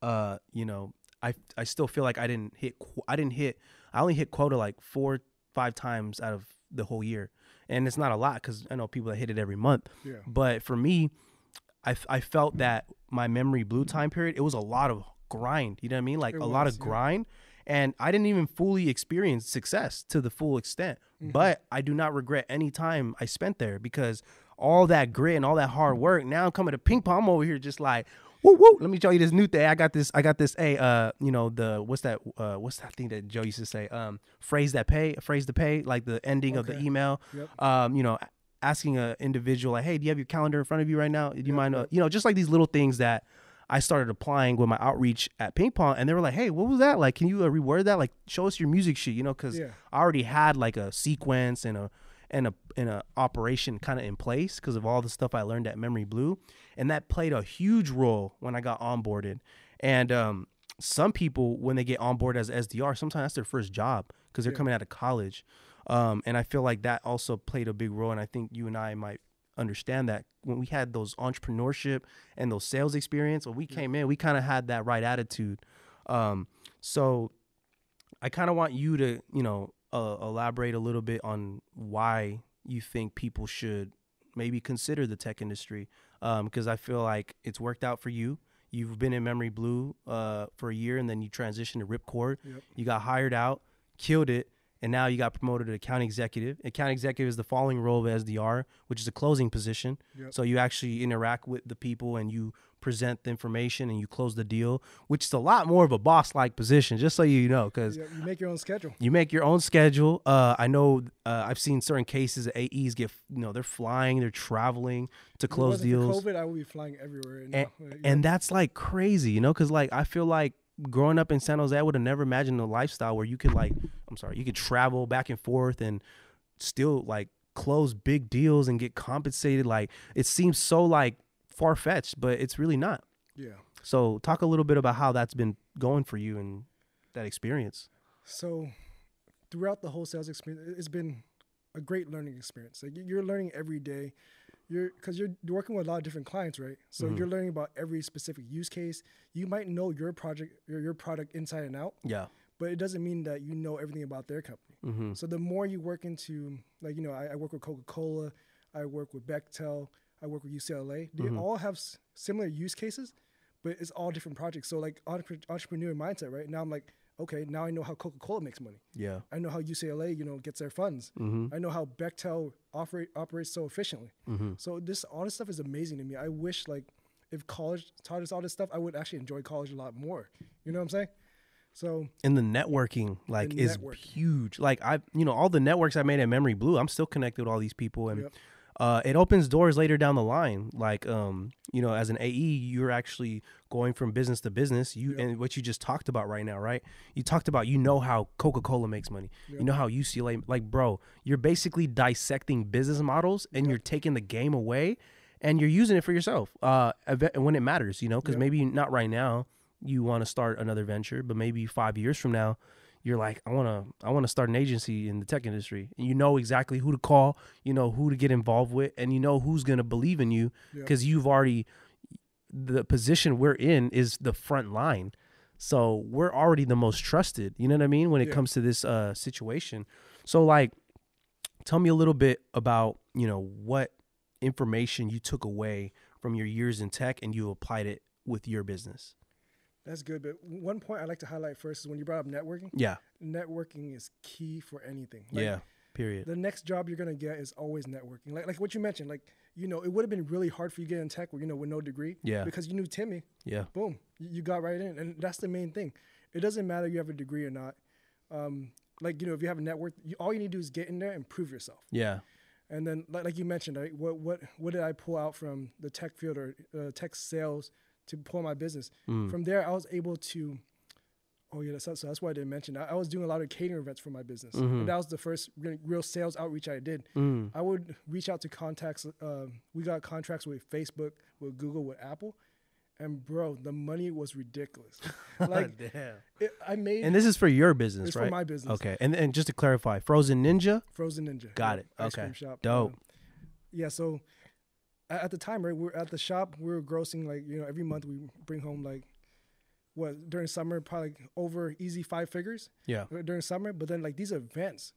uh, you know, I I still feel like I didn't hit I didn't hit I only hit quota like four five times out of the whole year, and it's not a lot because I know people that hit it every month. Yeah. But for me, I, I felt that my memory blue time period it was a lot of grind. You know what I mean? Like It a lot of yeah. grind, and I didn't even fully experience success to the full extent. Mm-hmm. But I do not regret any time I spent there because all that grit and all that hard work. Now I'm coming to ping pong. I'm over here just like. Woo, woo. Let me show you this new thing. I got this. I got this. Hey, uh, you know the what's that? Uh, what's that thing that Joe used to say? Um, phrase that pay, phrase to pay, like the ending of the email. Yep. Um, you know, asking a individual like, hey, do you have your calendar in front of you right now? Do you Yep, mind? Uh, you know, just like these little things that I started applying with my outreach at ping pong, and they were like, hey, what was that? Like, can you uh, reword that? Like, show us your music sheet. You know, because Yeah. I already had like a sequence and a and a and a operation kind of in place because of all the stuff I learned at Memory Blue, and that played a huge role when I got onboarded. And um, some people, when they get onboard as SDR, sometimes that's their first job because they're Yeah. coming out of college. Um, and I feel like that also played a big role. And I think you and I might understand that when we had those entrepreneurship and those sales experience, when we came in, we kind of had that right attitude. Um, so I kind of want you to, you know, uh, elaborate a little bit on why you think people should maybe consider the tech industry. Because I feel like it's worked out for you. You've been in Memory Blue uh, for a year, and then you transitioned to Ripcord. Yep. You got hired out, killed it, and now you got promoted to account executive. Account executive is the following role of SDR, which is a closing position. Yep. So you actually interact with the people and you present the information and you close the deal, which is a lot more of a boss like position, just so you know, because Yeah, you make your own schedule. you make your own schedule. Uh, I know uh, I've seen certain cases that AEs get, you know, they're flying, they're traveling to close deals COVID, I would be flying everywhere. and, and that's like crazy, you know, because like I feel like growing up in San Jose, I would have never imagined a lifestyle where you could like, I'm sorry, you could travel back and forth and still like close big deals and get compensated. Like it seems so like far fetched, but it's really not. yeah. So talk a little bit about how that's been going for you and that experience. So throughout the whole sales experience, it- it's been a great learning experience. Like you're learning every day. You're because you're working with a lot of different clients, right? So Mm-hmm. you're learning about every specific use case. You might know your project, your, your product inside and out, Yeah. but it doesn't mean that you know everything about their company. Mm-hmm. So the more you work into, like you know, I, I work with Coca Cola, I work with Bechtel, I work with UCLA. They Mm-hmm. all have s- similar use cases, but it's all different projects. So like entrepre- entrepreneur mindset, right? Now I'm like, okay, now I know how Coca Cola makes money. Yeah. I know how UCLA, you know, gets their funds. Mm-hmm. I know how Bechtel operate operates so efficiently. Mm-hmm. So this all this stuff is amazing to me. I wish like if college taught us all this stuff, I would actually enjoy college a lot more. You know what I'm saying? So and the networking like The is networking. huge like i you know all the networks i made at memory blue i'm still connected with all these people and Yep. Uh, it opens doors later down the line. Like um you know as an ae you're actually going from business to business. You and what you just talked about right now right? You talked about you know how coca-cola makes money. You know how ucla like bro you're basically dissecting business models and you're taking the game away and you're using it for yourself uh when it matters you know? Because maybe not right now you want to start another venture but maybe five years from now you're like i want to i want to start an agency in the tech industry and you know exactly who to call you know who to get involved with and you know who's going to believe in you because you've already the position we're in is the front line. So we're already the most trusted. You know what I mean when it Yeah. comes to this uh situation. So like tell me a little bit about, you know, what information you took away from your years in tech and you applied it with your business. That's good. But one point I'd like to highlight first is when you brought up networking. Yeah. Networking is key for anything. Like, yeah. Period. The next job you're gonna get is always networking. Like like what you mentioned. Like you know, it would have been really hard for you to get in tech, you know, with no degree. Yeah. Because you knew Timmy. Yeah. Boom, you, got right in, and that's the main thing. It doesn't matter you have a degree or not. Um, like you know, if you have a network, you, all you need to do is get in there and prove yourself. Yeah. And then, like, like you mentioned, right, what what what did I pull out from the tech field or uh, tech sales to pull my business? Mm. From there, I was able to. Oh yeah, that's, so that's why I didn't mention. I, I was doing a lot of catering events for my business, Mhm. and that was the first re- real sales outreach I did. Mm. I would reach out to contacts. Uh, we got contracts with Facebook, with Google, with Apple, and bro, the money was ridiculous. like Damn. it, I made And this is for your business, it's right? for my business, Okay. And and just to clarify, Frozen Ninja? Frozen Ninja. Got yeah, it. Okay. shop. Dope. Uh, yeah. So at, the time, right, we're at the shop. We were grossing like you know every month we bring home like what during summer probably over easy five figures Yeah. during summer. But then like these events,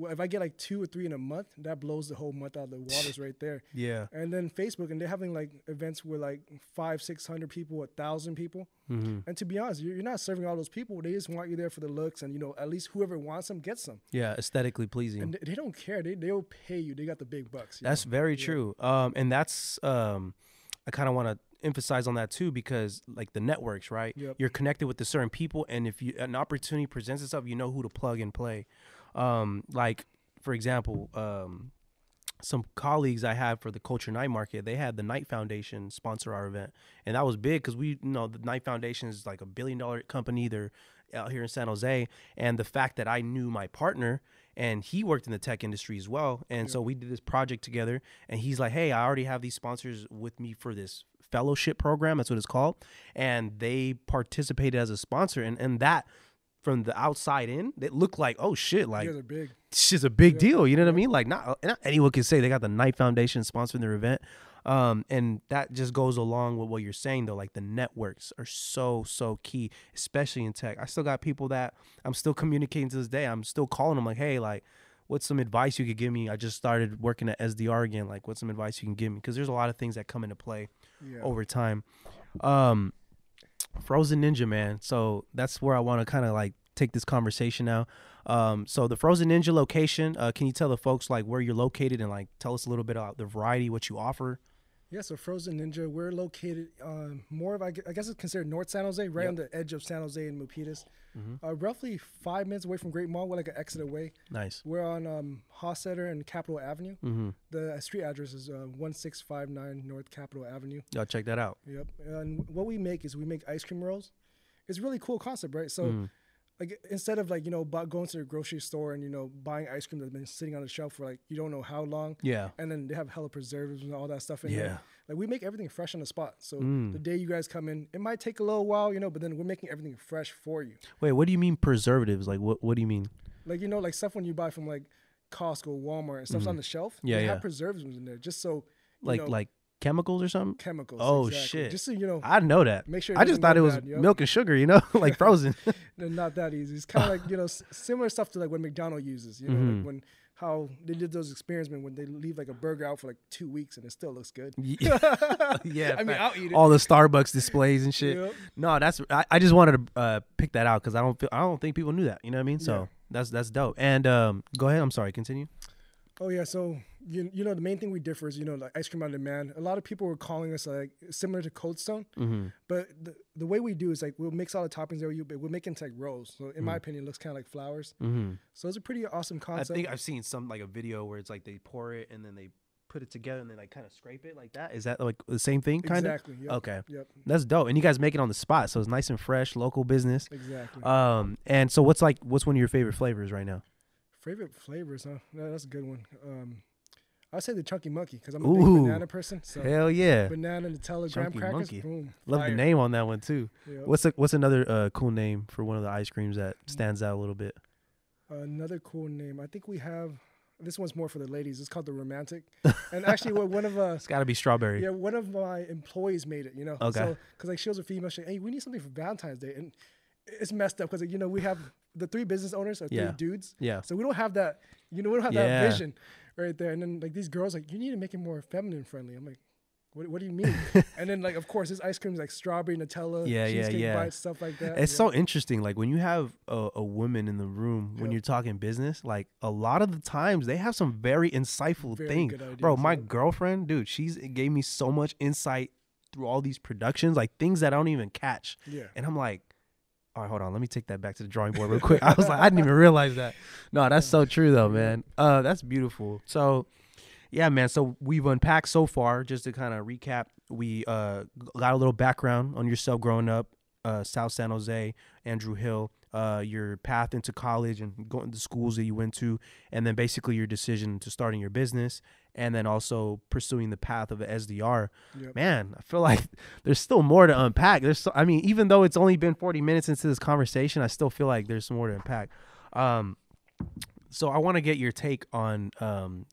well, if I get like two or three in a month, that blows the whole month out of the waters right there. Yeah. And then Facebook, and they're having like events with like five, six hundred people, a thousand people. Mm-hmm. And to be honest, you're, you're not serving all those people. They just want you there for the looks, and you know, at least whoever wants them gets them. Yeah. Aesthetically pleasing. And they, they don't care. They they'll pay you. They got the big bucks. That's know? very Yeah. true. Um, and that's um, I kind of want to emphasize on that too because like the networks, right? Yep. You're connected with the certain people, and if you an opportunity presents itself, you know who to plug and play. Um, like for example, um, some colleagues I had for the Culture Night Market, they had the Knight Foundation sponsor our event, and that was big because we you know the Knight Foundation is like a billion dollar company. They're out here in San Jose, and the fact that I knew my partner and he worked in the tech industry as well, and so we did this project together. And he's like, "Hey, I already have these sponsors with me for this fellowship program. That's what it's called, and they participated as a sponsor, and and that." From the outside in, it looked like, oh shit, like guys are big. it's just a big deal. You know what I mean? Like not, not anyone can say they got the Knight Foundation sponsoring their event. Um, and that just goes along with what you're saying though. Like the networks are so, so key, especially in tech. I still got people that I'm still communicating to this day. I'm still calling them like, Hey, like, what's some advice you could give me? I just started working at SDR again. Like what's some advice you can give me? Cause there's a lot of things that come into play Yeah. over time. Um, Frozen Ninja, man. So that's where I want to kind of like take this conversation now. Um, so the Frozen Ninja location, uh, can you tell the folks like where you're located and like tell us a little bit about the variety, what you offer? Yeah, so Frozen Ninja, we're located um, more of, I guess it's considered North San Jose, right on the edge of San Jose and Milpitas. Uh, roughly five minutes away from Great Mall, we're like an exit away. Nice. We're on um, Hostetter and Capitol Avenue. Mm-hmm. The street address is uh, 1659 North Capitol Avenue. Y'all check that out. Yep. And what we make is we make ice cream rolls. It's a really cool concept, right? So, Mm. Like, instead of like you know going to the grocery store and you know buying ice cream that's been sitting on the shelf for like you don't know how long, Yeah. and then they have hella preservatives and all that stuff in Yeah. there. Like we make everything fresh on the spot. So Mm. the day you guys come in, it might take a little while, you know, but then we're making everything fresh for you. Wait, what do you mean preservatives? Like what? What do you mean? Like you know, like stuff when you buy from like Costco, Walmart, and stuff's on the shelf. Yeah, they yeah. have preservatives in there just so you Like know, like chemicals or something? chemicals. Oh, exactly. shit. Just so you know, I know that. make sure. I just thought it was milk and sugar, you know, like frozen. They're not that easy. It's kind of like you know s- similar stuff to like what McDonald uses. You know, Mm-hmm. like when how they did those experiments when they leave like a burger out for like two weeks and it still looks good. yeah, yeah. I mean. I'll eat it. all the Starbucks displays and shit. Yep. No, that's I, I just wanted to uh, pick that out because I don't feel I don't think people knew that. You know what I mean? So Yeah. that's that's dope. And um, go ahead. I'm sorry. Continue. Oh yeah, so you you know the main thing we differ is you know like ice cream on demand. A lot of people were calling us like similar to Cold Stone, Mm-hmm. but the, the way we do is like we'll mix all the toppings there, you but we'll make it into like rolls. So in my opinion, it looks kind of like flowers. Mm-hmm. So it's a pretty awesome concept. I think I've seen some like a video where it's like they pour it and then they put it together and then like kind of scrape it like that. Is that like the same thing? Kind of. exactly. Yep. of. Okay, Yep. that's dope. And you guys make it on the spot, so it's nice and fresh, local business. Exactly. Um, and so what's like what's one of your favorite flavors right now? Favorite flavors, huh? Yeah, that's a good one. Um, I'd say the Chunky Monkey because I'm a Ooh. big banana person. So Hell yeah, banana, Nutella, graham Chunky crackers, Monkey. boom. love the name on that one too. Yep. What's a, what's another uh, cool name for one of the ice creams that stands out a little bit? Another cool name. I think we have. this one's more for the ladies. It's called the romantic. and actually, what one of uh, It's got to be strawberry. yeah, one of my employees made it. You know, Okay. So because like she was a female, she hey, we need something for Valentine's Day, and it's messed up because like, you know we have the three business owners are three Yeah. dudes. Yeah. So we don't have that. You know, we don't have Yeah. that vision right there. And then like these girls like you need to make it more feminine friendly. I'm like. What, what do you mean? and then like of course this ice cream is like strawberry Nutella, Yeah, yeah, cheesecake yeah. bites, stuff like that. It's yeah. so interesting. Like when you have a, a woman in the room when you're talking business, like a lot of the times they have some very insightful Very things. good Bro, my yep. girlfriend, dude, she's it gave me so much insight through all these productions, like things that I don't even catch. yeah. And I'm like, all right, hold on, let me take that back to the drawing board real quick. I was like, I didn't even realize that. No, that's so true though, man. Uh, that's beautiful. So, yeah, man. So we've unpacked so far. Just to kind of recap, we uh got a little background on yourself growing up, uh, South San Jose, Andrew Hill, uh, your path into college and going to schools that you went to, and then basically your decision to starting your business, and then also pursuing the path of SDR. Yep. Man, I feel like there's still more to unpack. There's, so, I mean, even though it's only been 40 minutes into this conversation, I still feel like there's more to unpack. Um, so I want to get your take on um,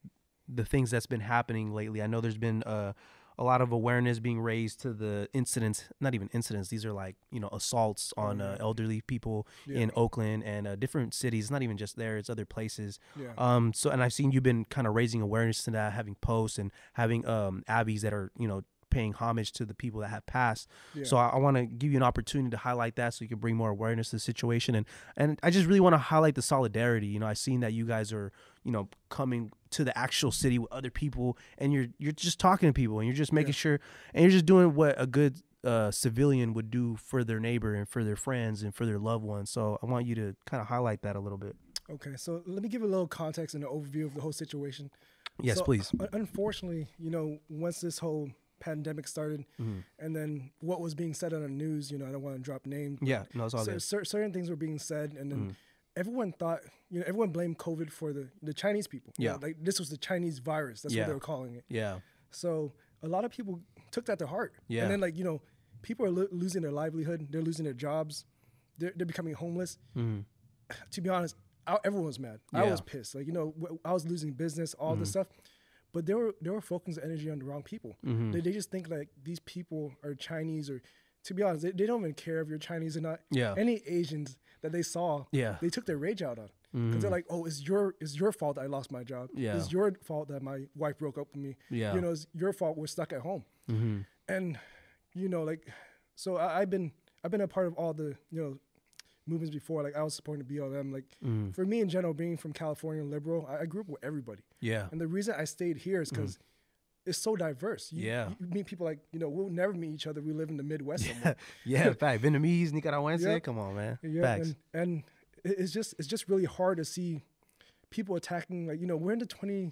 the things that's been happening lately. I know there's been uh, a lot of awareness being raised to the incidents, not even incidents. These are like you know assaults on uh, elderly people Yeah. in Oakland and uh, different cities. Not even just there; it's other places. Yeah. Um. So, and I've seen you've been kind of raising awareness to that, having posts and having um abbeys that are you know paying homage to the people that have passed. Yeah. So I, I want to give you an opportunity to highlight that, so you can bring more awareness to the situation, and and I just really want to highlight the solidarity. You know, I've seen that you guys are you know coming to the actual city with other people, and you're you're just talking to people, and you're just making Yeah. sure, and you're just doing what a good uh, civilian would do for their neighbor and for their friends and for their loved ones. So I want you to kind of highlight that a little bit. Okay, so let me give a little context and an overview of the whole situation. Yes, So, please. un- unfortunately, you know, once this whole pandemic started, Mm-hmm. and then what was being said on the news, you know, I don't want to drop names. Yeah, no, it's all cer- certain things were being said, and then Mhm. Everyone thought, you know, everyone blamed COVID for the the Chinese people. You know, Yeah. like this was the Chinese virus. That's Yeah. what they were calling it. Yeah, So a lot of people took that to heart. Yeah. And then like you know, people are lo- losing their livelihood. They're losing their jobs. They're they're becoming homeless. Mhm. To be honest, I, everyone was mad. I Yeah. Mm-hmm. was pissed. Like you know, w- I was losing business, all this stuff. But they were they were focusing energy on the wrong people. Mm-hmm. They, they just think like these people are Chinese or. To be honest, they, they don't even care if you're Chinese or not. Yeah. Any Asians that they saw, Yeah. Mm-hmm. they took their rage out on. Because they're like, oh, it's your it's your fault that I lost my job. Yeah. It's your fault that my wife broke up with me. Yeah. You know, it's your fault we're stuck at home. Mm-hmm. And you know, like, so I, I've been I've been a part of all the you know movements before. Like I was supporting the BLM. Like Mm-hmm. for me in general, being from California and liberal, I, I grew up with everybody. Yeah, And the reason I stayed here is because it's so diverse. You. Yeah. you meet people like you know we'll never meet each other. We live in the Midwest. somewhere. yeah. Fact. Vietnamese, Nicaraguense. Yeah. Come on, man. Yeah, Facts. and, and it's just it's just really hard to see people attacking. Like you know, we're into 20,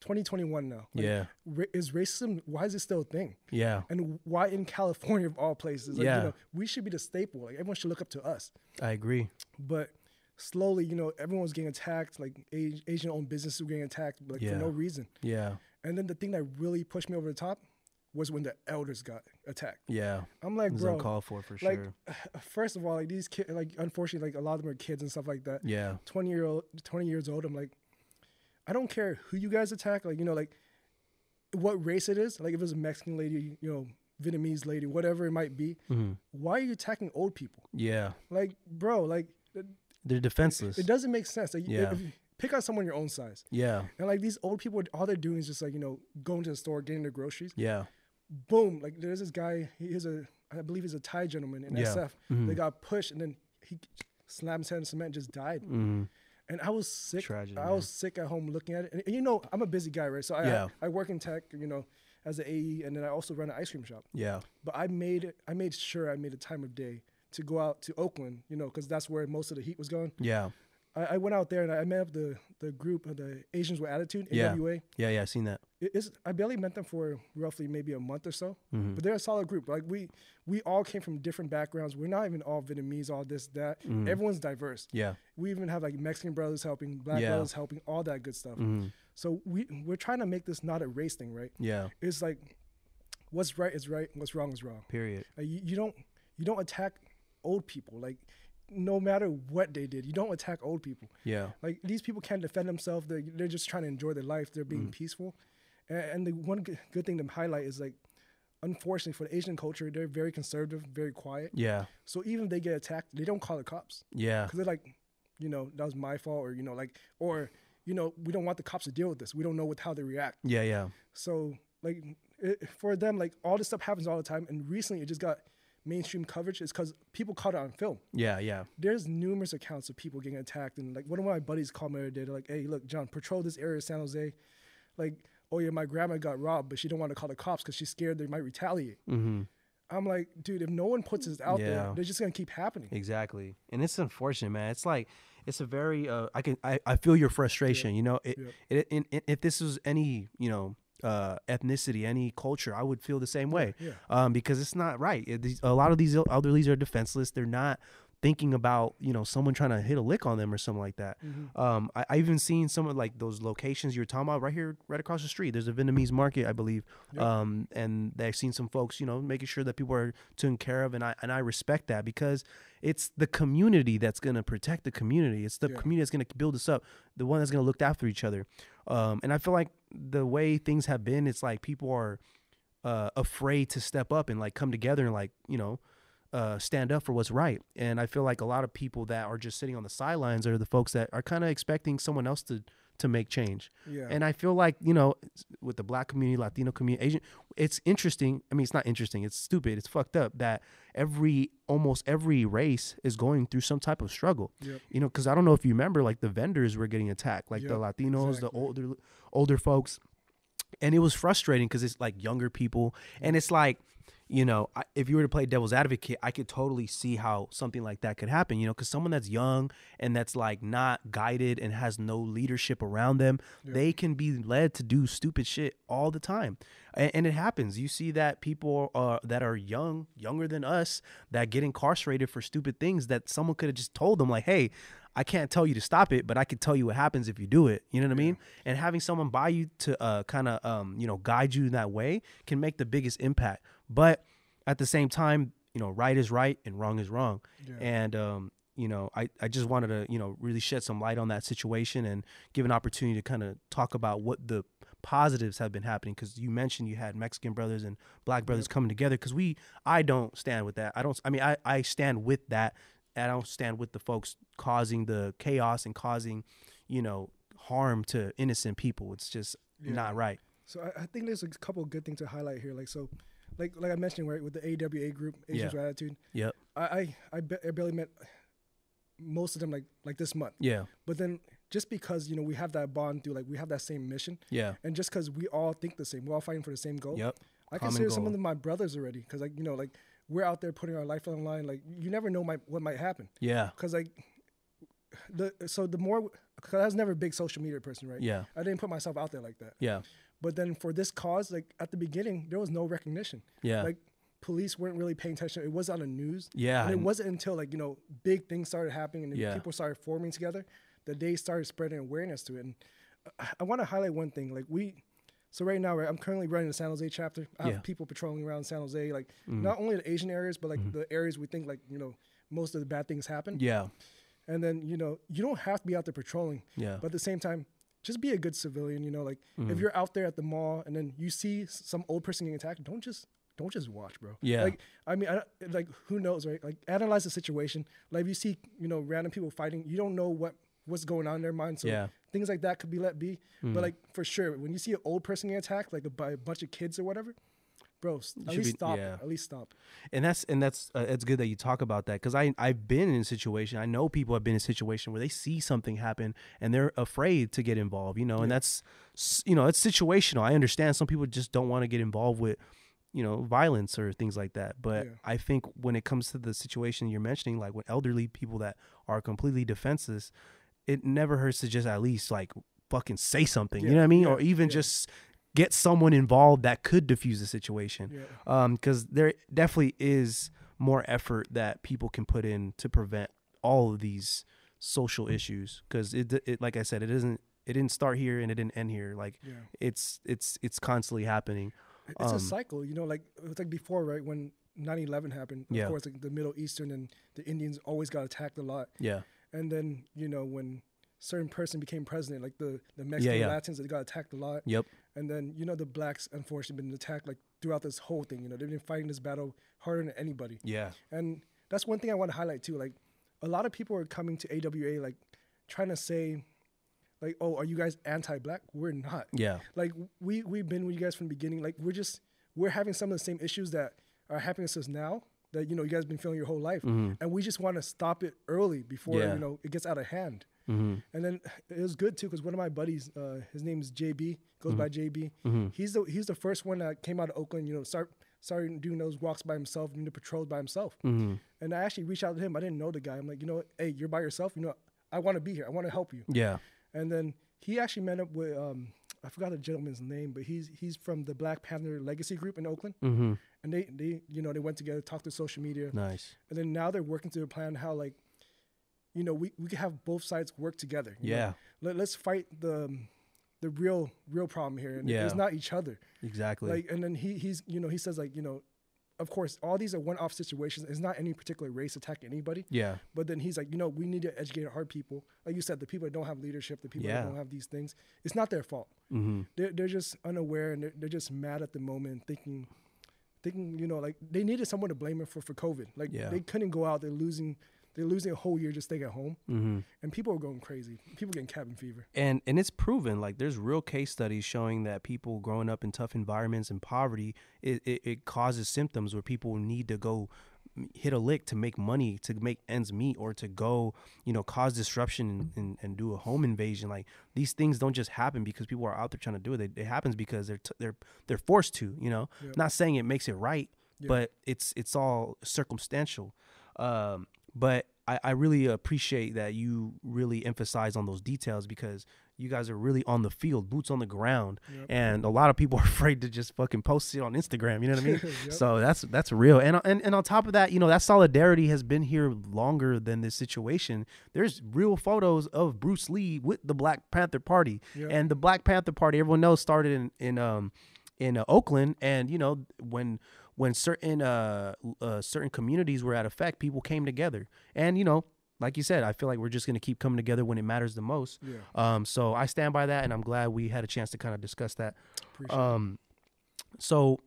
2021 now. Like, Yeah. ra- is racism? Why is it still a thing? Yeah, And why in California of all places? Like, Yeah. you know, we should be the staple. Like everyone should look up to us. I agree. But slowly, you know, everyone was getting attacked. Like Asian-owned businesses were getting attacked, like Yeah. for no reason. Yeah, And then the thing that really pushed me over the top was when the elders got attacked. yeah. I'm like, bro, uncalled for for like, sure. first of all, like these kids, like unfortunately, like a lot of them are kids and stuff like that. Yeah, 20 year old 20 years old i'm like i don't care who you guys attack like you know like what race it is like if it's a mexican lady you know vietnamese lady whatever it might be Mhm. why are you attacking old people yeah. like bro like They're defenseless. it doesn't make sense like Yeah. if pick on someone your own size Yeah, and like these old people all they're doing is just like you know going to the store getting their groceries yeah, boom like there's this guy he is a i believe he's a thai gentleman in Yeah. sf Mhm. they got pushed and then he slammed his head in cement and just died hmm And I was sick. Tragedy, I man. was sick at home looking at it. And, and you know, I'm a busy guy, right? So I, Yeah. I, work in tech, you know, as an AE, and then I also run an ice cream shop. yeah, But I made it. I made sure I made a time of day to go out to Oakland, you know, because that's where most of the heat was going. yeah, I, I went out there and I met up the the group of the Asians with Attitude, Yeah. AWA. yeah, yeah. I seen that. It, it's, I barely met them for roughly maybe a month or so, Mhm. but they're a solid group. Like we we all came from different backgrounds. We're not even all Vietnamese, all this that. Mhm. Everyone's diverse. Yeah, We even have like Mexican brothers helping, black Yeah. brothers helping, all that good stuff. hmm So we we're trying to make this not a race thing, right? yeah. It's like what's right is right, what's wrong is wrong. Period. Like, you, you don't you don't attack old people. Like no matter what they did, you don't attack old people. Yeah. Like these people can't defend themselves. They're, they're just trying to enjoy their life. They're Mm. being peaceful. And, and the one g- good thing to highlight is like, unfortunately for the Asian culture, they're very conservative, very quiet. Yeah. So even if they get attacked, they don't call the cops Yeah. because they're like, you know, that was my fault, or you know, like, or you know, we don't want the cops to deal with this. We don't know with how they react. Yeah. Yeah. So like it, for them, like all this stuff happens all the time. And recently, it just got mainstream coverage. Is because people caught it on film. Yeah. Yeah. There's numerous accounts of people getting attacked, and like one of my buddies called me the other day. They're like, "Hey, look, John, patrol this area of San Jose. Like, oh yeah, my grandma got robbed, but she don't want to call the cops because she's scared they might retaliate." Mm-hmm. I'm like, dude, if no one puts this out Yeah. there, they're just gonna keep happening. Exactly. And it's unfortunate, man. It's like it's a very uh I can I, I feel your frustration, you know. It, Yeah. it, in, in, if this was any, you know, uh ethnicity, any culture, I would feel the same way. yeah. Um because it's not right. It- these, a lot of these elderlies are defenseless. They're not thinking about, you know, someone trying to hit a lick on them or something like that. Mm-hmm. Um I, I even seen some of like those locations you were talking about right here right across the street. There's a Vietnamese market, I believe. Um and they've seen some folks, you know, making sure that people are taken care of and I and I respect that because it's the community that's going to protect the community. It's the Yeah. community that's going to build us up. The one that's going to look after each other. Um, and I feel like the way things have been, it's like people are uh, afraid to step up and like come together and like you know uh, stand up for what's right. And I feel like a lot of people that are just sitting on the sidelines are the folks that are kind of expecting someone else to to make change. Yeah. And I feel like you know with the black community, Latino community, Asian, it's interesting. I mean, it's not interesting. It's stupid. It's fucked up that every almost every race is going through some type of struggle. Yep. You know, because I don't know if you remember, like the vendors were getting attacked, like the Yep, Latinos, the older older folks, and it was frustrating because it's like younger people, and it's like. You know, if you were to play devil's advocate, I could totally see how something like that could happen. You know, because someone that's young and that's like not guided and has no leadership around them, they can be led to do stupid shit all the time, and, and it happens. You see that people uh, that are young, younger than us, that get incarcerated for stupid things that someone could have just told them, like, "Hey, I can't tell you to stop it, but I can tell you what happens if you do it." You know what I mean? And having someone by you to uh, kind of um, you know guide you in that way can make the biggest impact. But at the same time, you know, right is right and wrong is wrong. And um, you know, I, I just wanted to, you know, really shed some light on that situation and give an opportunity to kind of talk about what the positives have been happening because you mentioned you had Mexican brothers and black brothers coming together because we I don't stand with that. I don't I mean I, I stand with that. I don't stand with the folks causing the chaos and causing, you know, harm to innocent people. It's just not right. So I, I think there's a couple of good things to highlight here. Like so, like like I mentioned, right, with the AWA group, Asians Yeah. with Attitude. Yep. I I I, ba- I barely met most of them like like this month. Yeah. But then just because you know we have that bond through like we have that same mission, Yeah. and just because we all think the same, we're all fighting for the same goal. Yep. I Common consider some of them my brothers already because like you know like we're out there putting our life on the line. Like you never know my, what might happen Yeah. because like the so the more because I was never a big social media person, right? Yeah. I didn't put myself out there like that. Yeah. But then for this cause, like at the beginning, there was no recognition. Yeah. Like police weren't really paying attention. It was on the news. Yeah, And it wasn't until like, you know, big things started happening and Yeah. people started forming together that they started spreading awareness to it. And I, I want to highlight one thing. Like we so right now, right, I'm currently running the San Jose chapter. I have Yeah. People patrolling around San Jose, like not only the Asian areas, but like the areas we think like, you know, most of the bad things happen. Yeah. And then, you know, you don't have to be out there patrolling. Yeah. But at the same time, just be a good civilian, you know, like Mm-hmm. if you're out there at the mall and then you see some old person getting attacked, don't just don't just watch, bro. Yeah. Like I mean, I, like who knows, right? Like analyze the situation. Like if you see, you know, random people fighting, you don't know what what's going on in their mind. So Yeah. Things like that could be let be. But like for sure, when you see an old person get attacked, like by a bunch of kids or whatever, bro, at least be- stop. yeah. At least stop. and that's and that's uh, it's good that you talk about that because I I've been in a situation I know people have been in a situation where they see something happen and they're afraid to get involved you know and that's you know it's situational I understand some people just don't want to get involved with you know violence or things like that but Yeah. I think when it comes to the situation you're mentioning like with elderly people that are completely defenseless it never hurts to just at least like fucking say something you know what I mean yeah, or even yeah. just get someone involved that could diffuse the situation Yeah. um because there definitely is more effort that people can put in to prevent all of these social issues because it, it like i said it isn't it didn't start here and it didn't end here like Yeah. it's it's it's constantly happening It's Um, a cycle, you know. Like it's like before, right? When 9/11 happened, of Yeah. course, like the Middle Eastern and the Indians always got attacked a lot. Yeah. And then you know when certain person became president, like the the Mexican yeah. Latins, they got attacked a lot. Yep. And then you know the blacks unfortunately been attacked like throughout this whole thing. You know they've been fighting this battle harder than anybody. Yeah. And that's one thing I want to highlight too. Like a lot of people are coming to AWA like trying to say like, oh, are you guys anti-black? We're not. Yeah. Like we we've been with you guys from the beginning. Like we're just we're having some of the same issues that are happening to us now that you know you guys been feeling your whole life, and we just want to stop it early before Mm-hmm. Yeah. you know it gets out of hand. Mm-hmm. And then it was good too because one of my buddies, uh, his name is JB, goes by JB. Mm-hmm. He's the he's the first one that came out of Oakland. You know, start started doing those walks by himself, doing the patrols by himself. Mm-hmm. And I actually reached out to him. I didn't know the guy. I'm like, you know, what? hey, you're by yourself. You know, I want to be here. I want to help you. Yeah. And then he actually met up with um, I forgot the gentleman's name, but he's he's from the Black Panther Legacy Group in Oakland. Mm-hmm. And they they you know they went together, talked to social media, Nice. and then now they're working to a plan how like, you know, we we can have both sides work together. know? Yeah. Let, let's fight the the real real problem here, and Yeah. it's not each other. Exactly. Like, and then he he's you know he says like you know, of course all these are one off situations. It's not any particular race attacking anybody. yeah. But then he's like, you know, we need to educate our people. Like you said, the people that don't have leadership, the people Yeah. that don't have these things, it's not their fault. Mm-hmm. They're, they're just unaware and they're, they're just mad at the moment, thinking, thinking, you know, like they needed someone to blame them for, for COVID. Like Yeah. they couldn't go out. They're losing, they're losing a whole year just staying at home. Mm-hmm. And people are going crazy. People getting cabin fever. and and it's proven like there's real case studies showing that people growing up in tough environments and poverty it, it, it causes symptoms where people need to go hit a lick to make money to make ends meet or to go you know cause disruption and, and, and do a home invasion like these things don't just happen because people are out there trying to do it it, it happens because they're t- they're they're forced to you know not saying it makes it right but it's it's all circumstantial um but I, I really appreciate that you really emphasize on those details because you guys are really on the field, boots on the ground, Yep. and a lot of people are afraid to just fucking post it on Instagram. You know what I mean? Yep. So that's that's real, and and and on top of that, you know that solidarity has been here longer than this situation. There's real photos of Bruce Lee with the Black Panther Party, Yep. and the Black Panther Party, everyone knows, started in in um in uh, Oakland, and you know when when certain uh, uh certain communities were at effect, people came together, and you know. Like you said, I feel like we're just gonna keep coming together when it matters the most. Yeah. Um, so I stand by that, and I'm glad we had a chance to kind of discuss that. Appreciate Um, so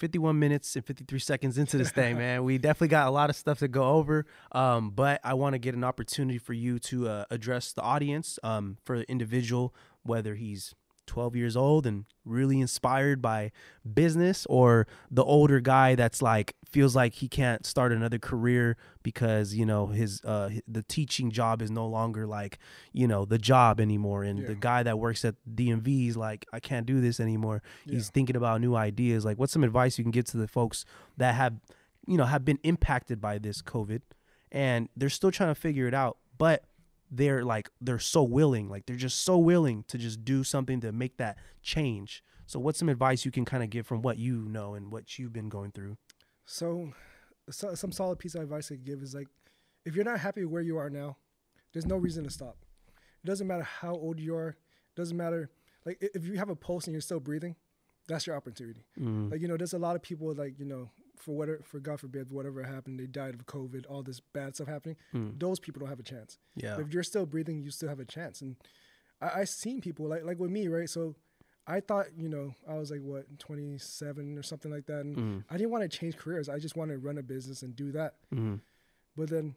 51 minutes and 53 seconds into this thing, man. We definitely got a lot of stuff to go over. Um, but I want to get an opportunity for you to uh, address the audience um, for the individual, whether he's 12 years old and really inspired by business or the older guy that's like feels like he can't start another career because you know his uh the teaching job is no longer like you know the job anymore. And the guy that works at DMV is like I can't do this anymore. He's thinking about new ideas. Like what's some advice you can give to the folks that have you know have been impacted by this covid? And they're still trying to figure it out but they're like they're so willing like they're just so willing to just do something to make that change so what's some advice you can kind of give from what you know and what you've been going through So, so, some solid piece of advice I could give is like, if you're not happy where you are now, there's no reason to stop. It doesn't matter how old you are. It doesn't matter. Like, if you have a pulse and you're still breathing, that's your opportunity. mm, Like, you know, there's a lot of people like, you know, for whatever, for God forbid, whatever happened, they died of COVID, all this bad stuff happening. mm, Those people don't have a chance. yeah But if you're still breathing, you still have a chance. And I, I seen people like like with me, right? So I thought, you know, I was like what 27 or something like that, and mm, I didn't want to change careers. I just wanted to run a business and do that. mm, But then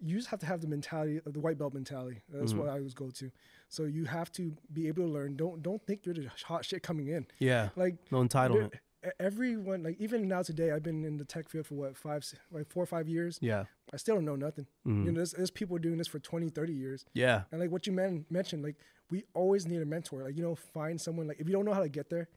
you just have to have the mentality of the white belt mentality. That's Mhm. what I always go to. So you have to be able to learn. Don't don't think you're the hot shit coming in. yeah Like no entitlement everyone, like even now today, I've been in the tech field for what five, like four or five years. yeah I still don't know nothing. mm, You know, there's, there's people doing this for 20, 30 years. yeah And like what you men- mentioned, like we always need a mentor. Like you know, find someone. Like if you don't know how to get there,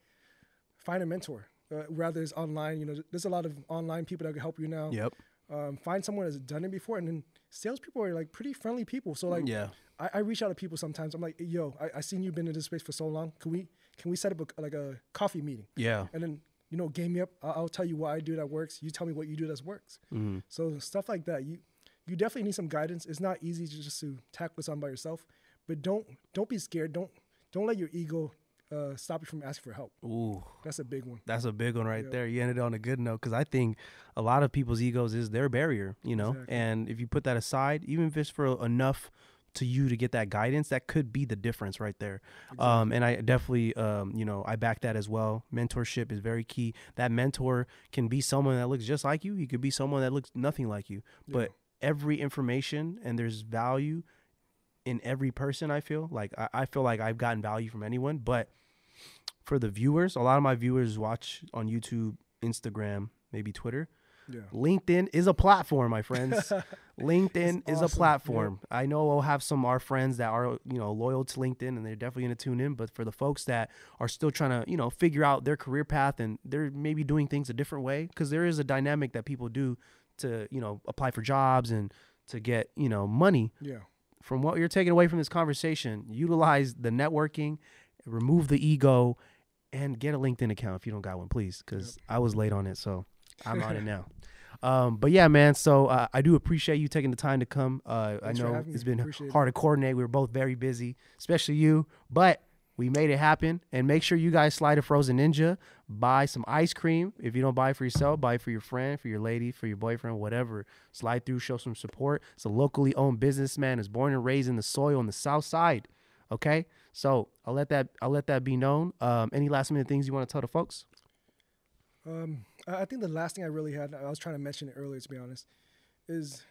find a mentor. Uh, rather it's online. You know, there's a lot of online people that can help you now. yep Um, find someone that's done it before, and then salespeople are like pretty friendly people. So like, yeah I, I reach out to people sometimes. I'm like, yo, I, I seen you been in this space for so long. Can we can we set up a, like a coffee meeting? yeah And then you know, game me up. I'll, I'll tell you what I do that works. You tell me what you do that works. mm, So stuff like that, you you definitely need some guidance. It's not easy to just to tackle something by yourself, but don't don't be scared. Don't don't let your ego uh, stop you from asking for help. Ooh, That's a big one. that's a big one right Yeah. there. You ended on a good note because I think a lot of people's egos is their barrier, you know. Exactly. And if you put that aside, even if it's for enough to you to get that guidance, that could be the difference right there. Um, and I definitely, um, you know, I back that as well. Mentorship is very key. That mentor can be someone that looks just like you. He could be someone that looks nothing like you. But every information and there's value in every person. I feel like I, I feel like I've gotten value from anyone, but for the viewers, a lot of my viewers watch on YouTube, Instagram, maybe Twitter. Yeah. LinkedIn is a platform, my friends. LinkedIn It's is a awesome. platform. I know we'll have some of our friends that are, you know, loyal to LinkedIn and they're definitely going to tune in. But for the folks that are still trying to, you know, figure out their career path and they're maybe doing things a different way, because there is a dynamic that people do to, you know, apply for jobs and to get, you know, money Yeah. from what you're taking away from this conversation, utilize the networking, remove the ego, and get a LinkedIn account if you don't got one, please, because I was late on it, so I'm on it now. Um, but yeah, man. So uh, I do appreciate you taking the time to come. Uh, I know it's been Appreciate hard to coordinate. We were both very busy, especially you, but we made it happen. And make sure you guys slide a Frozen Ninja, buy some ice cream. If you don't buy it for yourself, buy it for your friend, for your lady, for your boyfriend, whatever. Slide through, show some support. It's a locally owned businessman. is born and raised in the soil on the south side. Okay, so I'll let that I'll let that be known. Um, any last minute things you want to tell the folks? Um, I think the last thing I really had, I was trying to mention it earlier, to be honest, is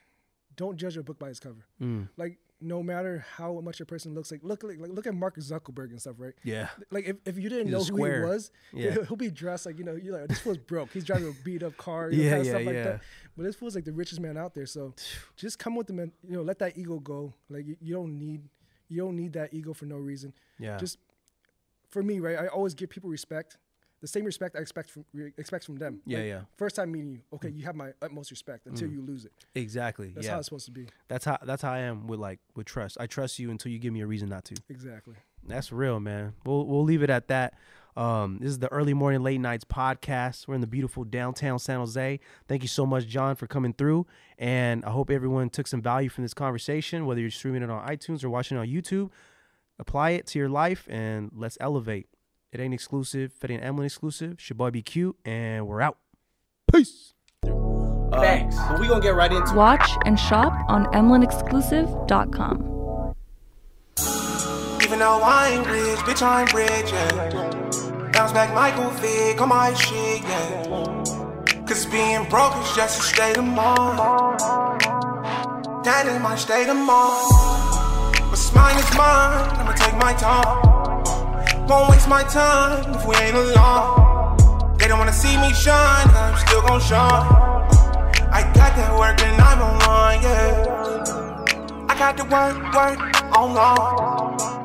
don't judge a book by its cover. Mm. Like, no matter how much a person looks like, look like, like look at Mark Zuckerberg and stuff, right? Yeah. Like, if, if you didn't He's know who he was, Yeah. he'll, he'll be dressed like you know, you're like this fool's broke. He's driving a beat up car, you know, Yeah, kind of yeah, stuff like yeah. that. But this fool's like the richest man out there. So just come with the man, you know, let that ego go. Like you, you don't need you don't need that ego for no reason. Yeah. Just for me, right? I always give people respect, the same respect I expect from expect from them. Yeah, Like, yeah. First time meeting you, okay, you have my utmost respect until Mm. you lose it. exactly. That's yeah. how it's supposed to be. That's how that's how I am with like with trust. I trust you until you give me a reason not to. Exactly. That's real, man. We'll we'll leave it at that. Um, this is the early morning late nights podcast. We're in the beautiful downtown San Jose. Thank you so much, John, for coming through. And I hope everyone took some value from this conversation, whether you're streaming it on iTunes or watching it on YouTube. Apply it to your life and let's elevate. It ain't exclusive. If it ain't Emlyn exclusive, it's your boy be cute, and we're out. Peace. Uh, Thanks. But we gonna get right into it. Watch and shop on emlynexclusive.com. Even though I ain't rich, bitch, I'm rich, yeah. Bounce back Michael Vick on my shit, yeah. Cause being broke is just a state of mind. That is my state of mind. What's mine is mine, I'ma take my time. Won't waste my time if we ain't alone. They don't wanna see me shine, I'm still gon' shine. I got that work and I'm online, yeah. I got to work, work online.